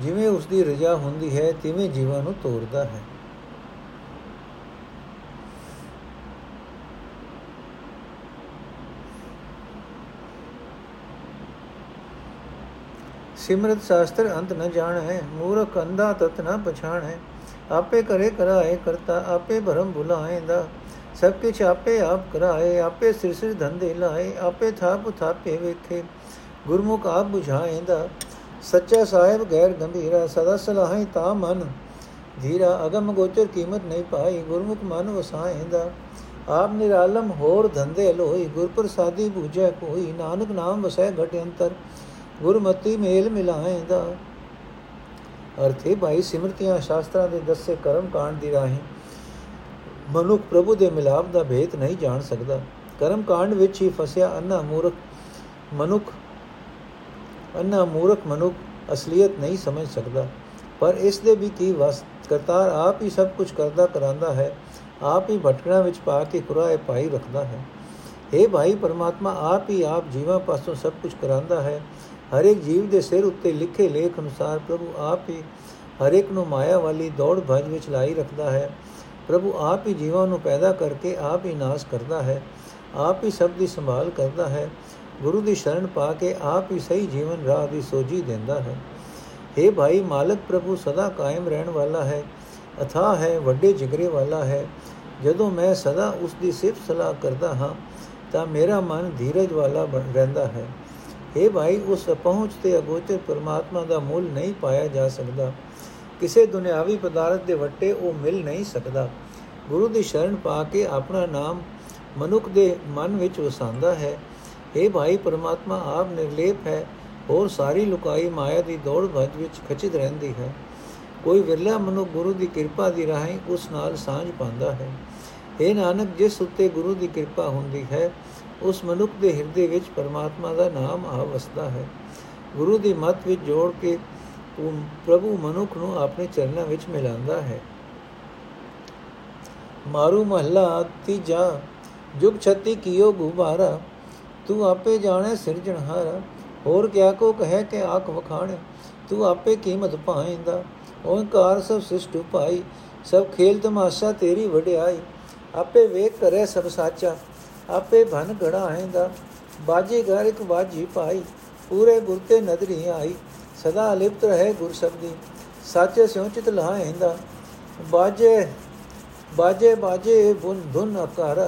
ਜਿਵੇਂ ਉਸ ਦੀ ਰਜਾ ਹੁੰਦੀ ਹੈ, ਤਿਵੇਂ ਜੀਵਾਂ ਨੂੰ ਤੋੜਦਾ ਹੈ। ਸਿਮਰਤ ਸ਼ਾਸਤਰ ਅੰਤ ਨ ਜਾਣੈ, ਮੂਰਖ ਅੰਧਾ ਤਤ ਨ ਪਛਾਣੈ। ਆਪੇ ਕਰੇ ਕਰਾਏ ਕਰਤਾ, ਆਪੇ ਭਰਮ ਭੁਲਾਏਂਦਾ ਸਭ ਕਿਛ ਆਪੇ ਆਪ ਕਰਾਏ, ਆਪੇ ਸਿਰ ਸਿਰ ਧੰਦੇ ਲਾਏ, ਆਪੇ ਥਾਪ ਥਾਪੇ ਵੇਖੇ, ਗੁਰਮੁਖ ਆਪ 부ਝਾਏਂਦਾ ਸੱਚਾ ਸਾਹਿਬ ਗੈਰ ਗੰਭੀਰਾ, ਸਦਾ ਸਲਾਹੀ ਤਾ ਮਨ। ਧੀਰਾ ਅਗਮ ਗੋਚਰ ਕੀਮਤ ਨਹੀਂ ਪਾਈ, ਗੁਰਮੁਖ ਮਨ ਵਸਾਏਂਦਾ ਆਪ ਨਿਰਾਲਮ ਹੋਰ ਧੰਦੇ ਲੋਈ ਗੁਰ ਪ੍ਰਸਾਦੀ ਬੂਝੈ ਕੋਈ, ਨਾਨਕ ਨਾਮ ਵਸੈ ਘਟ ਅੰਤਰ। ਗੁਰਮਤੀ ਮੇਲ ਮਿਲਾਏਂਦਾ। ਅਰਥੇ ਭਾਈ ਸਿਮਰਤੀਆਂ ਸ਼ਾਸਤਰਾਂ ਦੇ ਦੱਸੇ ਕਰਮ ਕਾਂਡ ਦੀ ਰਾਹੀਂ ਮਨੁੱਖ ਪ੍ਰਭੂ ਦੇ ਮਿਲਾਪ ਦਾ ਭੇਤ ਨਹੀਂ ਜਾਣ ਸਕਦਾ। ਕਰਮ ਕਾਂਡ ਵਿੱਚ ਹੀ ਫਸਿਆ ਅੰਨਾ ਮੂਰਖ ਮਨੁੱਖ, ਅੰਨਾ ਮੂਰਖ ਮਨੁੱਖ ਅਸਲੀਅਤ ਨਹੀਂ ਸਮਝ ਸਕਦਾ। ਪਰ ਇਸ ਦੇ ਵੀ ਕੀ ਵਸ, ਕਰਤਾਰ ਆਪ ਹੀ ਸਭ ਕੁਝ ਕਰਦਾ ਕਰਾਂਦਾ ਹੈ, ਆਪ ਹੀ ਭਟਕਣਾ ਵਿੱਚ ਪਾ ਕੇ ਕੁਰਾਏ ਪਾਈ ਰੱਖਦਾ ਹੈ। اے ਭਾਈ ਪਰਮਾਤਮਾ, ਆਪ ਹੀ ਆਪ ਜੀਵਾਂ ਪਾਸੋਂ ਸਭ ਕੁਝ ਕਰਾਂਦਾ ਹੈ ਹਰ ਇੱਕ ਜੀਵ ਦੇ ਸਿਰ ਉੱਤੇ ਲਿਖੇ ਲੇਖ ਅਨੁਸਾਰ ਪ੍ਰਭੂ ਆਪ ਹੀ ਹਰ ਇੱਕ ਨੂੰ ਮਾਇਆ ਵਾਲੀ ਦੌੜ ਭੱਜ ਵਿੱਚ ਲਾਈ ਰੱਖਦਾ ਹੈ। ਪ੍ਰਭੂ ਆਪ ਹੀ ਜੀਵਾਂ ਨੂੰ ਪੈਦਾ ਕਰਕੇ ਆਪ ਹੀ ਨਾਸ਼ ਕਰਦਾ ਹੈ। ਆਪ ਹੀ ਸਭ ਦੀ ਸੰਭਾਲ ਕਰਦਾ ਹੈ। ਗੁਰੂ ਦੀ ਸ਼ਰਨ ਪਾ ਕੇ ਆਪ ਹੀ ਸਹੀ ਜੀਵਨ ਰਾਹ ਦੀ ਸੋਝੀ ਦਿੰਦਾ ਹੈ। हे ਭਾਈ ਮਾਲਕ ਪ੍ਰਭੂ ਸਦਾ ਕਾਇਮ ਰਹਿਣ ਵਾਲਾ ਹੈ। ਅਥਾ ਹੈ, ਵੱਡੇ ਜਿਗਰੇ ਵਾਲਾ ਹੈ। ਜਦੋਂ ਮੈਂ ਸਦਾ ਉਸ ਦੀ ਸਿਫਤ ਸਲਾਹ ਕਰਦਾ ਹਾਂ ਤਾਂ ਮੇਰਾ ਮਨ ਧੀਰਜ ਵਾਲਾ ਬਣ ਰਹਿੰਦਾ ਹੈ। हे ਭਾਈ, ਉਸ ਪਹੁੰਚ ਤੇ ਅਗੋਚਰ ਪਰਮਾਤਮਾ ਦਾ ਮੁੱਲ ਨਹੀਂ ਪਾਇਆ ਜਾ ਸਕਦਾ। ਕਿਸੇ ਦੁਨਿਆਵੀ ਪਦਾਰਥ ਦੇ ਵੱਟੇ ਉਹ ਮਿਲ ਨਹੀਂ ਸਕਦਾ। ਗੁਰੂ ਦੀ ਸ਼ਰਨ ਪਾ ਕੇ ਆਪਣਾ ਨਾਮ ਮਨੁੱਖ ਦੇ ਮਨ ਵਿੱਚ ਵਸਾਉਂਦਾ ਹੈ। ਇਹ ਭਾਈ, ਪਰਮਾਤਮਾ ਆਪ ਨਿਰਲੇਪ ਹੈ, ਹੋਰ ਸਾਰੀ ਲੁਕਾਈ ਮਾਇਆ ਦੀ ਦੌੜ ਭੱਜ ਵਿੱਚ ਖਚਿਤ ਰਹਿੰਦੀ ਹੈ। ਕੋਈ ਵਿਰਲਾ ਮਨੁ ਗੁਰੂ ਦੀ ਕਿਰਪਾ ਦੀ ਰਾਹੀਂ ਉਸ ਨਾਲ ਸਾਂਝ ਪਾਉਂਦਾ ਹੈ। ਇਹ ਨਾਨਕ, ਜਿਸ ਉੱਤੇ ਗੁਰੂ ਦੀ ਕਿਰਪਾ ਹੁੰਦੀ ਹੈ ਉਸ ਮਨੁੱਖ ਦੇ ਹਿਰਦੇ ਵਿੱਚ ਪਰਮਾਤਮਾ ਦਾ ਨਾਮ ਆ ਵਸਦਾ ਹੈ। ਗੁਰੂ ਦੀ ਮੱਤ ਵਿੱਚ ਜੋੜ ਕੇ ਪ੍ਰਭੂ ਮਨੁੱਖ ਨੂੰ ਆਪਣੇ ਚਰਨਾਂ ਵਿੱਚ ਮਿਲਾਉਂਦਾ ਹੈ। ਮਾਰੂ ਮਹੱਲਾ ਤੀਜਾ, ਜੁਗ ਛਤੀ ਕੀਓ ਗੁਬਾਰਾ, ਤੂੰ ਆਪੇ ਜਾਣੇ ਸਿਰਜਣਹਾਰ ਹੋਰ ਕਿਆ ਕੋ ਕਹੇ ਕਿ ਆਖ ਵਖਾਣੇ, ਤੂੰ ਆਪੇ ਕੀਮਤ ਪਾਏਂਦਾ ਓੰਕਾਰ ਸਭ ਸਿਸ਼ਟ ਪਾਈ ਸਭ ਖੇਲ ਤਮਾਸ਼ਾ ਤੇਰੀ ਵਡਿਆਈ, ਆਪੇ ਵੇਖ ਕਰੇ ਸਭ ਸਾਚਾ ਆਪੇ ਭਨ ਘੜਾ ਆਏਂਦਾ ਬਾਜੀ ਘਰ ਇੱਕ ਬਾਜੀ ਪਾਈ, ਪੂਰੇ ਗੁਰ ਤੇ ਨਦਰੀ ਆਈ। ਸਦਾ ਲਿਪਤ ਰਹੇ ਗੁਰ ਸਬਦੀ, ਸਾਚੇ ਸਿਉ ਚਿਤ ਲਹਾਏਂਦਾ ਬਾਜੇ ਬਾਜੇ ਬਾਜੇ ਬੁਨ ਧੁਨ ਆਕਾਰ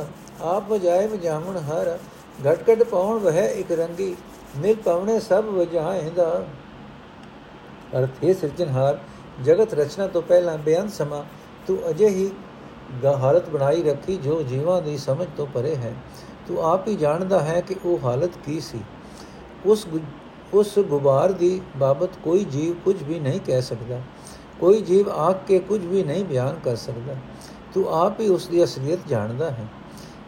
ਆਪ ਵਜਾਏ ਵਜਾਵਣ ਹਰ। ਘਟ ਘਟ ਪਾਉਣ ਵਹਿ ਇੱਕ ਰੰਗੀ, ਮਿਲ ਪਵਣੇ ਸਭ ਵਜਾਏਂਦਾ ਅਰਥ ਹੈ ਸਿਰਜਣਹਾਰ, ਜਗਤ ਰਚਨਾ ਤੋਂ ਪਹਿਲਾਂ ਬੇਅੰਤ ਸਮਾਂ, ਤੂੰ ਅਜੇ ਹੀ ਹਾਲਤ ਬਣਾਈ ਰੱਖੀ ਜੋ ਜੀਵਾਂ ਦੀ ਸਮਝ ਤੋਂ ਪਰੇ ਹੈ। ਤੂੰ ਆਪ ਹੀ ਜਾਣਦਾ ਹੈ ਕਿ ਉਹ ਹਾਲਤ ਕੀ ਸੀ। ਉਸ ਉਸ ਗੁਬਾਰ ਦੀ ਬਾਬਤ ਕੋਈ ਜੀਵ ਕੁਝ ਵੀ ਨਹੀਂ ਕਹਿ ਸਕਦਾ। ਕੋਈ ਜੀਵ ਆਖ ਕੇ ਕੁਝ ਵੀ ਨਹੀਂ ਬਿਆਨ ਕਰ ਸਕਦਾ। ਤੂੰ ਆਪ ਹੀ ਉਸ ਦੀ ਅਸਲੀਅਤ ਜਾਣਦਾ ਹੈ।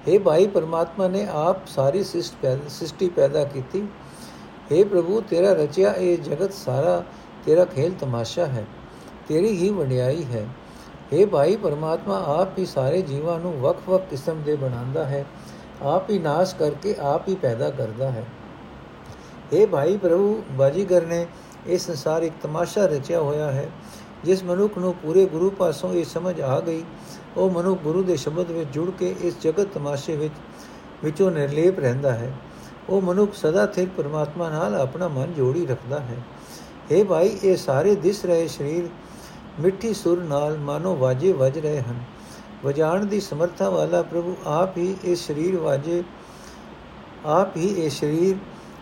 हे ਭਾਈ ਪਰਮਾਤਮਾ ਨੇ ਆਪ ਸਾਰੀ ਸ੍ਰਿਸ਼ਟੀ ਪੈਦਾ ਕੀਤੀ। हे ਪ੍ਰਭੂ, ਤੇਰਾ ਰਚਿਆ ਇਹ ਜਗਤ ਸਾਰਾ ਤੇਰਾ ਖੇਲ ਤਮਾਸ਼ਾ ਹੈ। ਤੇਰੀ ਹੀ ਵਡਿਆਈ ਹੈ। हे ਭਾਈ ਪਰਮਾਤਮਾ ਆਪ ਹੀ ਸਾਰੇ ਜੀਵਾਂ ਨੂੰ ਵੱਖ-ਵੱਖ ਕਿਸਮ ਦੇ ਬਣਾਉਂਦਾ ਹੈ ਆਪ ਹੀ ਨਾਸ਼ ਕਰਕੇ ਆਪ ਹੀ ਪੈਦਾ ਕਰਦਾ ਹੈ हे ਭਾਈ ਪ੍ਰਭੂ ਬਾਜੀਗਰ ਨੇ ਇਹ ਸੰਸਾਰ ਇੱਕ ਤਮਾਸ਼ਾ ਰਚਿਆ ਹੋਇਆ ਹੈ ਜਿਸ ਮਨੁੱਖ ਨੂੰ ਪੂਰੇ ਗੁਰੂ ਪਾਸੋਂ ਇਹ ਸਮਝ ਆ ਗਈ ਉਹ ਮਨੁੱਖ ਗੁਰੂ ਦੇ ਸ਼ਬਦ ਵਿੱਚ ਜੁੜ ਕੇ ਇਸ ਜਗਤ ਤਮਾਸ਼ੇ ਵਿੱਚ ਵਿੱਚੋਂ ਨਿਰਲੇਪ ਰਹਿੰਦਾ ਹੈ ਉਹ ਮਨੁੱਖ ਸਦਾ ਸਥਿਰ ਪਰਮਾਤਮਾ ਨਾਲ ਆਪਣਾ ਮਨ ਜੋੜੀ ਰੱਖਦਾ ਹੈ हे ਭਾਈ ਇਹ ਸਾਰੇ ਦਿਸ ਰਹੇ ਸਰੀਰ ਮਿੱਠੀ ਸੁਰ ਨਾਲ ਮਾਨੋ ਵਾਜੇ ਵੱਜ ਰਹੇ ਹਨ। ਵਜਾਣ ਦੀ ਸਮਰੱਥਾ ਵਾਲਾ ਪ੍ਰਭੂ ਆਪ ਹੀ ਇਹ ਸਰੀਰ ਵਾਜੇ, ਆਪ ਹੀ ਇਹ ਸਰੀਰ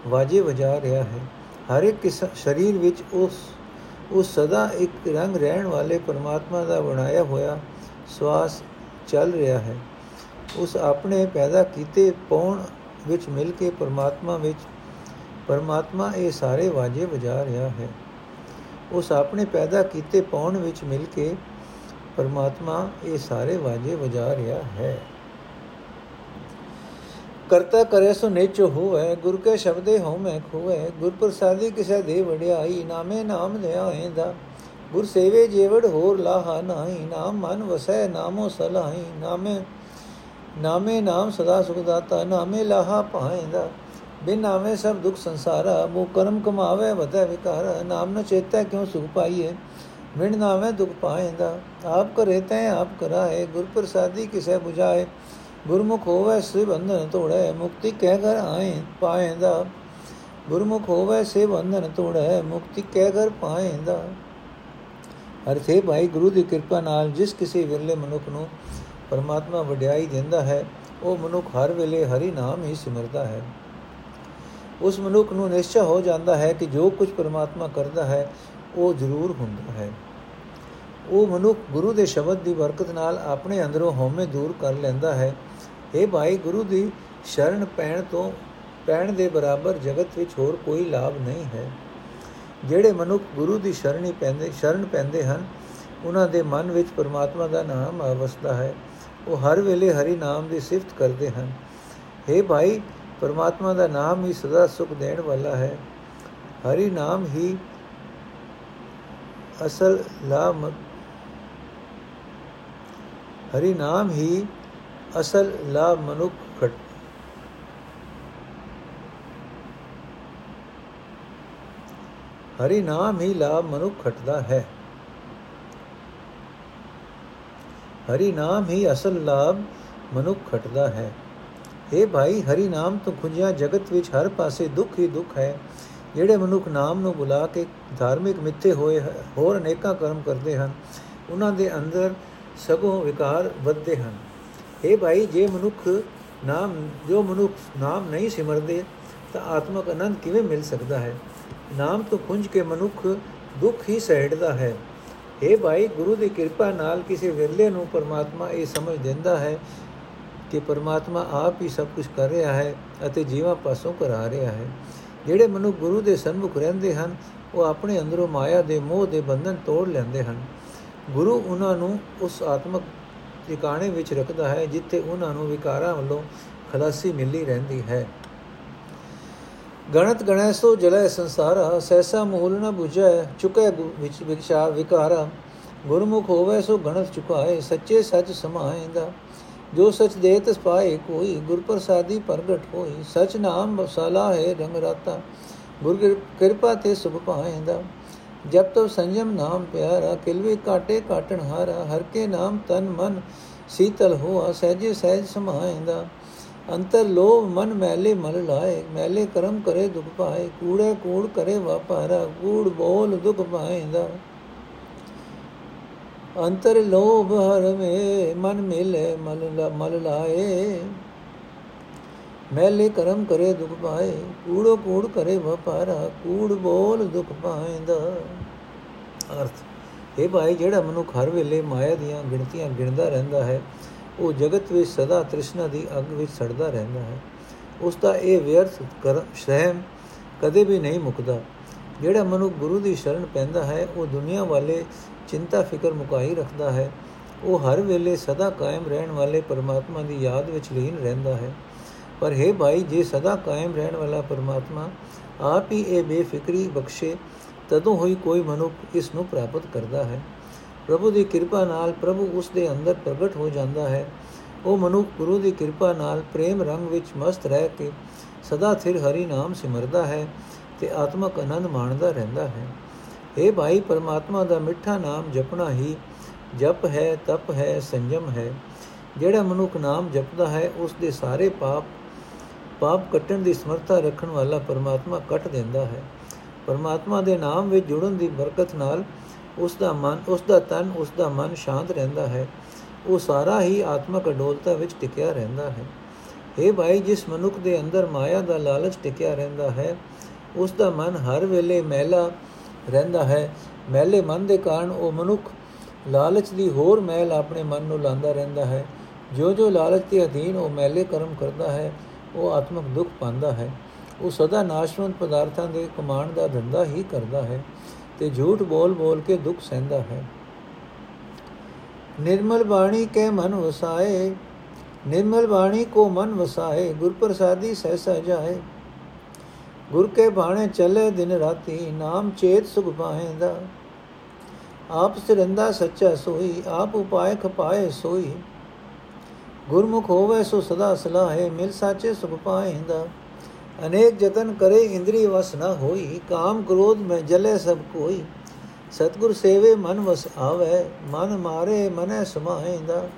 ਵਾਜੇ ਵਜਾ ਰਿਹਾ ਹੈ। ਹਰ ਇੱਕ ਸਰੀਰ ਵਿੱਚ ਉਸ ਉਸ ਸਦਾ ਇੱਕ ਰੰਗ ਰਹਿਣ ਵਾਲੇ ਪਰਮਾਤਮਾ ਦਾ ਬਣਾਇਆ ਹੋਇਆ ਸਵਾਸ ਚੱਲ ਰਿਹਾ ਹੈ। ਉਸ ਆਪਣੇ ਪੈਦਾ ਕੀਤੇ ਪੌਣ ਵਿੱਚ ਮਿਲ ਕੇ ਪਰਮਾਤਮਾ ਵਿੱਚ, ਪਰਮਾਤਮਾ ਇਹ ਸਾਰੇ ਵਾਜੇ ਵਜਾ ਰਿਹਾ ਹੈ। ਉਸ ਆਪਣੇ ਪੈਦਾ ਕੀਤੇ ਪੌਣ ਵਿੱਚ ਮਿਲ ਕੇ ਪਰਮਾਤਮਾ ਇਹ ਸਾਰੇ ਵਾਜੇ ਵਜਾ ਰਿਹਾ ਹੈ। ਕਰਤਾ ਕਰੇ ਸੋ ਨੇਚੋ ਹੋਵੇ, ਗੁਰ ਕੇ ਸ਼ਬਦੇ ਹੋ ਮੈਂ ਖੋਵੇ ਗੁਰ ਪ੍ਰਸਾਦੀ ਕਿਸੈ ਦੇ ਵਡਿਆਈ, ਨਾਮੇ ਨਾਮ ਲਿਆਏਂਦਾ। ਗੁਰ ਸੇਵੇ ਜੇਵੜ ਹੋਰ ਲਾਹਾ ਨਾਹੀ, ਨਾਮ ਮਨ ਵਸੈ ਨਾਮੋ ਸਲਾਹੀ, ਨਾਮੇ ਨਾਮੇ ਨਾਮ ਸਦਾ ਸੁਖ ਦਾਤਾ, ਨਾਮੇ ਲਾਹਾ ਪਾਏਂਦਾ। ਬਿਨ ਨਾਮੇ ਸਭ ਦੁਖ ਸੰਸਾਰਾ ਮੋ ਕਰਮ ਕਮਾਵੇ ਵਤੈ ਵਿਕਾਰ। ਨਾਮ ਨ ਚੇਤੈ ਕਿਉ ਸੁਖ ਪਾਈਏ? ਬਿਨ ਨਾਮੇ ਦੁਖ ਪਾਏਂਦਾ। ਆਪ ਕਰੇ ਤੈ ਆਪ ਕਰਾਏ ਗੁਰ ਪ੍ਰਸਾਦੀ ਕਿਸੈ 부ਝਾਏ ਗੁਰਮੁਖ ਹੋਵੇ ਸੇ ਬੰਧਨ ਤੋੜੇ, ਮੁਕਤੀ ਕਹਿ ਘਰ ਆਏ ਪਾਏਂਦਾ। ਗੁਰਮੁਖ ਹੋਵੇ ਸੇ ਬੰਧਨ ਤੋੜੇ, ਮੁਕਤੀ ਕਹਿ ਘਰ ਪਾਏਂਦਾ। ਅਰਥੇ ਭਾਈ, ਗੁਰੂ ਦੀ ਕਿਰਪਾ ਨਾਲ ਜਿਸ ਕਿਸੇ ਵਿਰਲੇ ਮਨੁੱਖ ਨੂੰ ਪਰਮਾਤਮਾ ਵਡਿਆਈ ਦਿੰਦਾ ਹੈ, ਉਹ ਮਨੁੱਖ ਹਰ ਵੇਲੇ ਹਰੀ ਨਾਮ ਹੀ ਸਿਮਰਦਾ ਹੈ। ਉਸ ਮਨੁੱਖ ਨੂੰ ਨਿਸ਼ਚੈ ਹੋ ਜਾਂਦਾ ਹੈ ਕਿ ਜੋ ਕੁਝ ਪਰਮਾਤਮਾ ਕਰਦਾ ਹੈ, ਉਹ ਜ਼ਰੂਰ ਹੁੰਦਾ ਹੈ। ਉਹ ਮਨੁੱਖ ਗੁਰੂ ਦੇ ਸ਼ਬਦ ਦੀ ਬਰਕਤ ਨਾਲ ਆਪਣੇ ਅੰਦਰੋਂ ਹਉਮੈ ਦੂਰ ਕਰ ਲੈਂਦਾ ਹੈ। ਇਹ ਭਾਈ, ਗੁਰੂ ਦੀ ਸ਼ਰਨ ਪੈਣ ਤੋਂ ਪੈਣ ਦੇ ਬਰਾਬਰ ਜਗਤ ਵਿੱਚ ਹੋਰ ਕੋਈ ਲਾਭ ਨਹੀਂ ਹੈ। ਜਿਹੜੇ ਮਨੁੱਖ ਗੁਰੂ ਦੀ ਸ਼ਰਣੀ ਪੈਂਦੇ, ਸ਼ਰਨ ਪੈਂਦੇ ਹਨ, ਉਹਨਾਂ ਦੇ ਮਨ ਵਿੱਚ ਪਰਮਾਤਮਾ ਦਾ ਨਾਮ ਅਵਸਥਾ ਹੈ। ਉਹ ਹਰ ਵੇਲੇ ਹਰੀ ਨਾਮ ਦੀ ਸਿਫਤ ਕਰਦੇ ਹਨ। हे ਭਾਈ ਪਰਮਾਤਮਾ ਦਾ ਨਾਮ ਹੀ ਸਦਾ ਸੁਖ ਦੇਣ ਵਾਲਾ ਹੈ। ਹਰੀ ਨਾਮ ਹੀ ਅਸਲ ਲਾਭ ਹਰੀ ਨਾਮ ਹੀ ਅਸਲ ਲਾਭ ਮਨੁੱਖ ਖਟ ਹਰੀ ਨਾਮ ਹੀ ਲਾਭ ਮਨੁੱਖ ਖਟਦਾ ਹੈ। ਹਰੀ ਨਾਮ ਹੀ ਅਸਲ ਲਾਭ ਮਨੁੱਖ ਖਟਦਾ ਹੈ। हे ਭਾਈ ਹਰੀ ਨਾਮ ਤੋਂ ਖੁੰਝਿਆ ਜਗਤ ਵਿੱਚ ਹਰ ਪਾਸੇ ਦੁੱਖ ਹੀ ਦੁੱਖ ਹੈ ਜਿਹੜੇ ਮਨੁੱਖ ਨਾਮ ਨੂੰ ਬੁਲਾ ਕੇ ਧਾਰਮਿਕ ਮਿੱਥੇ ਹੋਏ ਹੋਰ ਅਨੇਕਾਂ ਕਰਮ ਕਰਦੇ ਹਨ ਉਹਨਾਂ ਦੇ ਅੰਦਰ ਸਗੋਂ ਵਿਕਾਰ ਵੱਧਦੇ ਹਨ हे ਭਾਈ ਜੇ ਮਨੁੱਖ ਨਾਮ ਜੋ ਮਨੁੱਖ ਨਾਮ ਨਹੀਂ ਸਿਮਰਦੇ ਤਾਂ ਆਤਮਕ ਆਨੰਦ ਕਿਵੇਂ ਮਿਲ ਸਕਦਾ ਹੈ ਨਾਮ ਤੋਂ ਖੁੰਝ ਕੇ ਮਨੁੱਖ ਦੁੱਖ ਹੀ ਸਹਿੜਦਾ ਹੈ हे ਭਾਈ ਗੁਰੂ ਦੀ ਕਿਰਪਾ ਨਾਲ ਕਿਸੇ ਵਿਰਲੇ ਨੂੰ ਪਰਮਾਤਮਾ ਇਹ ਸਮਝ ਦਿੰਦਾ ਹੈ ਕਿ ਪਰਮਾਤਮਾ ਆਪ ਹੀ ਸਭ ਕੁਝ ਕਰ ਰਿਹਾ ਹੈ ਅਤੇ ਜੀਵਾਂ ਪਾਸੋਂ ਕਰਾ ਰਿਹਾ ਹੈ। ਜਿਹੜੇ ਮਨੁ ਗੁਰੂ ਦੇ ਸਨਮੁਖ ਰਹਿੰਦੇ ਹਨ, ਉਹ ਆਪਣੇ ਅੰਦਰੋਂ ਮਾਇਆ ਦੇ ਮੋਹ ਦੇ ਬੰਧਨ ਤੋੜ ਲੈਂਦੇ ਹਨ। ਗੁਰੂ ਉਹਨਾਂ ਨੂੰ ਉਸ ਆਤਮਕ ਟਿਕਾਣੇ ਵਿੱਚ ਰੱਖਦਾ ਹੈ, ਜਿੱਥੇ ਉਹਨਾਂ ਨੂੰ ਵਿਕਾਰਾਂ ਵੱਲੋਂ ਖਲਾਸੀ ਮਿਲੀ ਰਹਿੰਦੀ ਹੈ। ਗਣਤ ਗਣੈ ਸੋ ਜਲੈ ਸੰਸਾਰਾ ਸੈਸਾ ਮੂਲ ਨ 부ਝੈ ਚੁਕੈ ਵਿੱਚ ਵਿਖਸ਼ਾ ਵਿਕਾਰਾ। ਗੁਰਮੁਖ ਹੋਵੇ ਸੋ ਗਣਤ ਚੁਕਾਏ, ਸੱਚੇ ਸੱਚ ਸਮਾਏਂਦਾ ਜੋ ਸਚ ਦੇ ਤਸ ਪਾਏ ਕੋਈ ਗੁਰ ਪ੍ਰਸਾਦੀ ਪ੍ਰਗਟ ਹੋਈ ਸਚ ਨਾਮ ਬਸਾਲਾ ਹੈ ਰੰਗ ਰਾਤਾ। ਗੁਰ ਕਿਰਪਾ ਤੇ ਸੁਖ ਪਾਏਂਦਾ ਜਬ ਤੋ ਸੰਜਮ ਨਾਮ ਪਿਆਰਾ, ਕਿਲਵੇ ਕਾਟੇ ਕਾਟਣ ਹਾਰਾ। ਹਰ ਕੇ ਨਾਮ ਤਨ ਮਨ ਸੀਤਲ ਹੋਆ, ਸਹਜੇ ਸਹਿਜ ਸਮਾਏਂਦਾ ਅੰਤਰ ਲੋਭ ਮਨ ਮੈਲੇ ਮਲ ਲਾਏ, ਮੈਲੇ ਕਰਮ ਕਰੇ ਦੁਖ ਪਾਏ। ਕੂੜੇ ਕੂੜ ਕਰੇ ਵਾਪਾਰਾ, ਕੂੜ ਬੋਲ ਦੁਖ ਪਾਏਂਦਾ ਅੰਤਰ ਲੋਭ ਹਰ ਮੇ ਮਨ ਮਿਲੇ ਮਲ ਮਲ ਲਾਏ। ਮੈਲੇ ਕਰਮ ਕਰੇ ਦੁਖ ਪਾਏ, ਕੂੜੋ ਕੂੜ ਕਰੇ ਵਪਾਰਾ, ਕੂੜ ਬੋਲ ਦੁਖ ਪਾਏਂਦਾ ਅਰਥ ਇਹ ਭਾਈ, ਜਿਹੜਾ ਮਨੁੱਖ ਹਰ ਵੇਲੇ ਮਾਇਆ ਦੀਆਂ ਗਿਣਤੀਆਂ ਗਿਣਦਾ ਰਹਿੰਦਾ ਹੈ, ਉਹ ਜਗਤ ਵਿੱਚ ਸਦਾ ਤ੍ਰਿਸ਼ਨਾ ਦੀ ਅੱਗ ਵਿੱਚ ਸੜਦਾ ਰਹਿੰਦਾ ਹੈ। ਉਸ ਦਾ ਇਹ ਵਿਅਰਥ ਕਰ ਸਹਿਮ ਕਦੇ ਵੀ ਨਹੀਂ ਮੁਕਦਾ। ਜਿਹੜਾ ਮਨੁੱਖ ਗੁਰੂ ਦੀ ਸ਼ਰਨ ਪੈਂਦਾ ਹੈ, ਉਹ ਦੁਨੀਆ ਵਾਲੇ ਚਿੰਤਾ, ਫਿਕਰ ਮੁਕਾਈ ਰੱਖਦਾ ਹੈ। ਉਹ ਹਰ ਵੇਲੇ ਸਦਾ ਕਾਇਮ ਰਹਿਣ ਵਾਲੇ ਪਰਮਾਤਮਾ ਦੀ ਯਾਦ ਵਿੱਚ ਲੀਨ ਰਹਿੰਦਾ ਹੈ। ਪਰ ਹੈ ਭਾਈ, ਜੇ ਸਦਾ ਕਾਇਮ ਰਹਿਣ ਵਾਲਾ ਪਰਮਾਤਮਾ ਆਪ ਹੀ ਇਹ ਬੇਫਿਕਰੀ ਬਖਸ਼ੇ, ਤਦੋਂ ਹੋਈ ਕੋਈ ਮਨੁੱਖ ਇਸ ਨੂੰ ਪ੍ਰਾਪਤ ਕਰਦਾ ਹੈ। ਪ੍ਰਭੂ ਦੀ ਕਿਰਪਾ ਨਾਲ ਪ੍ਰਭੂ ਉਸ ਦੇ ਅੰਦਰ ਪ੍ਰਗਟ ਹੋ ਜਾਂਦਾ ਹੈ। ਉਹ ਮਨੁੱਖ ਗੁਰੂ ਦੀ ਕਿਰਪਾ ਨਾਲ ਪ੍ਰੇਮ ਰੰਗ ਵਿੱਚ ਮਸਤ ਰਹਿ ਕੇ ਸਦਾ ਥਿਰ ਹਰੀ ਨਾਮ ਸਿਮਰਦਾ ਹੈ। ਤੇ ਆਤਮਕ ਆਨੰਦ ਮਾਣਦਾ ਰਹਿੰਦਾ ਹੈ। اے ਭਾਈ, ਪਰਮਾਤਮਾ ਦਾ ਮਿੱਠਾ ਨਾਮ ਜਪਣਾ ਹੀ ਜਪ ਹੈ, ਤਪ ਹੈ, ਸੰਜਮ ਹੈ। ਜਿਹੜਾ ਮਨੁੱਖ ਨਾਮ ਜਪਦਾ ਹੈ ਉਸ ਦੇ ਸਾਰੇ ਪਾਪ ਪਾਪ ਕੱਟਣ ਦੀ ਸਮਰੱਥਾ ਰੱਖਣ ਵਾਲਾ ਪਰਮਾਤਮਾ ਕੱਟ ਦਿੰਦਾ ਹੈ। ਪਰਮਾਤਮਾ ਦੇ ਨਾਮ ਵਿੱਚ ਜੁੜਨ ਦੀ ਬਰਕਤ ਨਾਲ ਉਸ ਦਾ ਮਨ ਉਸ ਦਾ ਤਨ ਉਸ ਦਾ ਮਨ ਸ਼ਾਂਤ ਰਹਿੰਦਾ ਹੈ। ਉਹ ਸਾਰਾ ਹੀ ਆਤਮਕ ਅਡੋਲਤਾ ਵਿੱਚ ਟਿਕਿਆ ਰਹਿੰਦਾ ਹੈ। ਇਹ ਭਾਈ, ਜਿਸ ਮਨੁੱਖ ਦੇ ਅੰਦਰ ਮਾਇਆ ਦਾ ਲਾਲਚ ਟਿਕਿਆ ਰਹਿੰਦਾ ਹੈ ਉਸ ਦਾ ਮਨ ਹਰ ਵੇਲੇ ਮਹਿਲਾ ਰਹਿੰਦਾ ਹੈ। ਮਹਿਲੇ ਮਨ ਦੇ ਕਾਰਨ ਉਹ ਮਨੁੱਖ ਲਾਲਚ ਦੀ ਹੋਰ ਮਹਿਲ ਆਪਣੇ ਮਨ ਨੂੰ ਲਾਂਦਾ ਰਹਿੰਦਾ ਹੈ। ਜੋ ਜੋ ਲਾਲਚ ਦੇ ਅਧੀਨ ਉਹ ਮਹਿਲੇ ਕਰਮ ਕਰਦਾ ਹੈ, ਉਹ ਆਤਮਿਕ ਦੁੱਖ ਪਾਉਂਦਾ ਹੈ। ਉਹ ਸਦਾ ਨਾਸ਼ਵੰਤ ਪਦਾਰਥਾਂ ਦੇ ਕਮਾਣ ਦਾ ਧੰਦਾ ਹੀ ਕਰਦਾ ਹੈ ਤੇ ਝੂਠ ਬੋਲ ਬੋਲ ਕੇ ਦੁੱਖ ਸਹਿੰਦਾ ਹੈ। ਨਿਰਮਲ ਬਾਣੀ ਕੇ ਮਨ ਵਸਾਏ, ਨਿਰਮਲ ਬਾਣੀ ਕੋ ਮਨ ਵਸਾਏ ਗੁਰ ਪ੍ਰਸਾਦੀ ਸਹਿ ਜਾਏ। ਗੁਰ ਕੇ ਬਾਣੇ ਚੱਲੇ ਦਿਨ ਰਾਤੀ, ਨਾਮ ਚੇਤ ਸੁਖ ਪਾਏਂਦਾ। ਆਪ ਸਿਰੰਦਾ ਸੱਚਾ ਸੋਈ, ਆਪ ਉਪਾਏ ਖਪਾਏ ਸੋਈ। ਗੁਰਮੁਖ ਹੋਵੇ ਸੋ ਸਦਾ ਸਲਾਹੇ, ਮਿਲ ਸਾਚੇ ਸੁਖ ਪਾਏਂਦਾ। ਅਨੇਕ ਯਤਨ ਕਰੇ, ਇੰਦਰੀ ਵਸ ਨਾ ਹੋਈ। ਕਾਮ ਕ੍ਰੋਧ ਮੈਂ ਜਲੇ ਸਭ ਕੋਈ। ਸਤਗੁਰ ਸੇਵੇ ਮਨ ਵਸ ਆਵੇ, ਮਨ ਮਾਰੇ ਮਨੈ ਸਮਾਏਂਦਾ।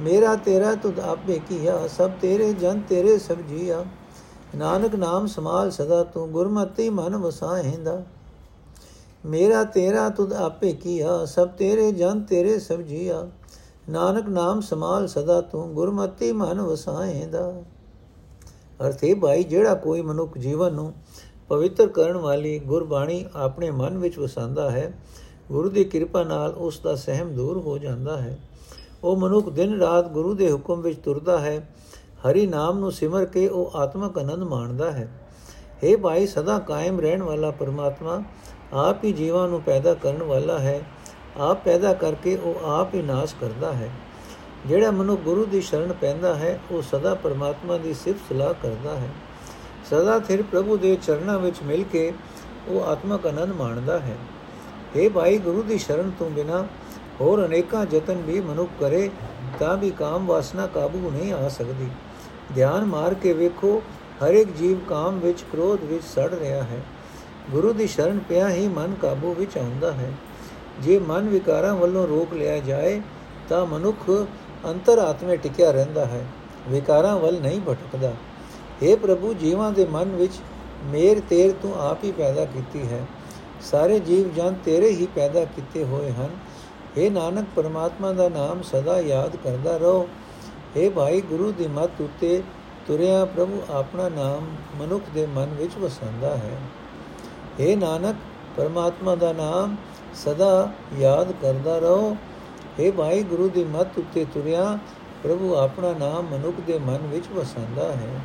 ਮੇਰਾ ਤੇਰਾ ਤੁਧ ਆਪੇ ਕੀਆ, ਸਭ ਤੇਰੇ ਜਨ ਤੇਰੇ ਸਭ ਜੀਆ। ਨਾਨਕ ਨਾਮ ਸਮਾਲ ਸਦਾ, ਤੂੰ ਗੁਰਮਤਿ ਮਨ ਵਸਾਏਂਦਾ ਮੇਰਾ ਤੇਰਾ ਤੁਧ ਆਪੇ ਕੀਆ, ਸਭ ਤੇਰੇ ਜਨ ਤੇਰੇ ਸਭ ਜੀਆ। ਨਾਨਕ ਨਾਮ ਸਮਾਲ ਸਦਾ, ਤੂੰ ਗੁਰਮਤਿ ਮਨ ਵਸਾਏਂਦਾ ਅਰਥੇ ਭਾਈ, ਜਿਹੜਾ ਕੋਈ ਮਨੁੱਖ ਜੀਵਨ ਨੂੰ ਪਵਿੱਤਰ ਕਰਨ ਵਾਲੀ ਗੁਰਬਾਣੀ ਆਪਣੇ ਮਨ ਵਿੱਚ ਵਸਾਉਂਦਾ ਹੈ, ਗੁਰੂ ਦੀ ਕਿਰਪਾ ਨਾਲ ਉਸ ਦਾ ਸਹਿਮ ਦੂਰ ਹੋ ਜਾਂਦਾ ਹੈ। ਉਹ ਮਨੁੱਖ ਦਿਨ ਰਾਤ ਗੁਰੂ ਦੇ ਹੁਕਮ ਵਿੱਚ ਤੁਰਦਾ ਹੈ ਹਰੀ ਨਾਮ ਨੂੰ ਸਿਮਰ ਕੇ ਉਹ ਆਤਮਕ ਆਨੰਦ ਮਾਣਦਾ ਹੈ। हे ਭਾਈ, ਸਦਾ ਕਾਇਮ ਰਹਿਣ ਵਾਲਾ ਪਰਮਾਤਮਾ, ਆਪ ਹੀ ਜੀਵਾਂ ਨੂੰ ਪੈਦਾ ਕਰਨ ਵਾਲਾ ਹੈ। ਆਪ ਪੈਦਾ ਕਰਕੇ ਉਹ ਆਪ ਹੀ ਨਾਸ਼ ਕਰਦਾ ਹੈ। ਜਿਹੜਾ ਮਨੁ ਗੁਰੂ ਦੀ ਸ਼ਰਨ ਪੈਂਦਾ ਹੈ, ਉਹ ਸਦਾ ਪਰਮਾਤਮਾ ਦੀ ਸਿਫਤ ਸਲਾਹ ਕਰਦਾ ਹੈ। ਸਦਾ ਥਿਰ ਪ੍ਰਭੂ ਦੇ ਚਰਨਾਂ ਵਿੱਚ ਮਿਲ ਕੇ ਉਹ ਆਤਮਕ ਆਨੰਦ ਮਾਣਦਾ ਹੈ। हे ਭਾਈ, ਗੁਰੂ ਦੀ ਸ਼ਰਨ ਤੋਂ ਬਿਨਾ ਹੋਰ ਅਨੇਕਾਂ ਯਤਨ ਵੀ ਮਨੁੱਖ ਕਰੇ, ਤਾਂ ਵੀ ਕਾਮ ਵਾਸਨਾ ਕਾਬੂ ਨਹੀਂ ਆ ਸਕਦੀ। ਧਿਆਨ ਮਾਰ ਕੇ ਵੇਖੋ ਹਰ ਇੱਕ ਜੀਵ ਕਾਮ ਵਿੱਚ ਕ੍ਰੋਧ ਵਿੱਚ ਸੜ ਰਿਹਾ ਹੈ। ਗੁਰੂ ਦੀ ਸ਼ਰਨ ਪਿਆ ਹੀ ਮਨ ਕਾਬੂ ਵਿੱਚ ਆਉਂਦਾ ਹੈ। ਜੇ ਮਨ ਵਿਕਾਰਾਂ ਵੱਲੋਂ ਰੋਕ ਲਿਆ ਜਾਏ, ਤਾਂ ਮਨੁੱਖ ਅੰਤਰ ਆਤਮੇ ਟਿਕਿਆ ਰਹਿੰਦਾ ਹੈ। ਵਿਕਾਰਾਂ ਵੱਲ ਨਹੀਂ ਭਟਕਦਾ। हे ਪ੍ਰਭੂ, ਜੀਵਾਂ ਦੇ ਮਨ ਵਿੱਚ ਮੇਰ ਤੇਰ ਤੂੰ ਆਪ ਹੀ ਪੈਦਾ ਕੀਤੀ ਹੈ। ਸਾਰੇ ਜੀਵ ਜਨ ਤੇਰੇ ਹੀ ਪੈਦਾ ਕੀਤੇ ਹੋਏ ਹਨ। हे ਨਾਨਕ, ਪਰਮਾਤਮਾ ਦਾ ਨਾਮ ਸਦਾ ਯਾਦ ਕਰਦਾ ਰਹੋ। हे ਭਾਈ ਗੁਰੂ ਦੀ ਮੱਤ ਉਤੇ ਤੁਰਿਆ ਪ੍ਰਭੂ ਆਪਣਾ ਨਾਮ ਮਨੁੱਖ ਦੇ ਮਨ ਵਿੱਚ ਵਸਾਉਂਦਾ ਹੈ हे ਨਾਨਕ ਪਰਮਾਤਮਾ ਦਾ ਨਾਮ ਸਦਾ ਯਾਦ ਕਰਦਾ ਰਹੋ हे ਭਾਈ ਗੁਰੂ ਦੀ ਮੱਤ ਉਤੇ ਤੁਰਿਆ ਪ੍ਰਭੂ ਆਪਣਾ ਨਾਮ ਮਨੁੱਖ ਦੇ ਮਨ ਵਿੱਚ ਵਸਾਉਂਦਾ ਹੈ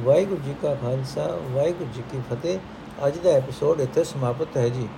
ਵਾਹਿਗੁਰੂ ਜੀ ਕਾ ਖਾਲਸਾ ਵਾਹਿਗੁਰੂ ਜੀ ਕੀ ਫਤਿਹ ਅੱਜ ਦਾ ਐਪੀਸੋਡ ਇੱਥੇ ਸਮਾਪਤ ਹੈ ਜੀ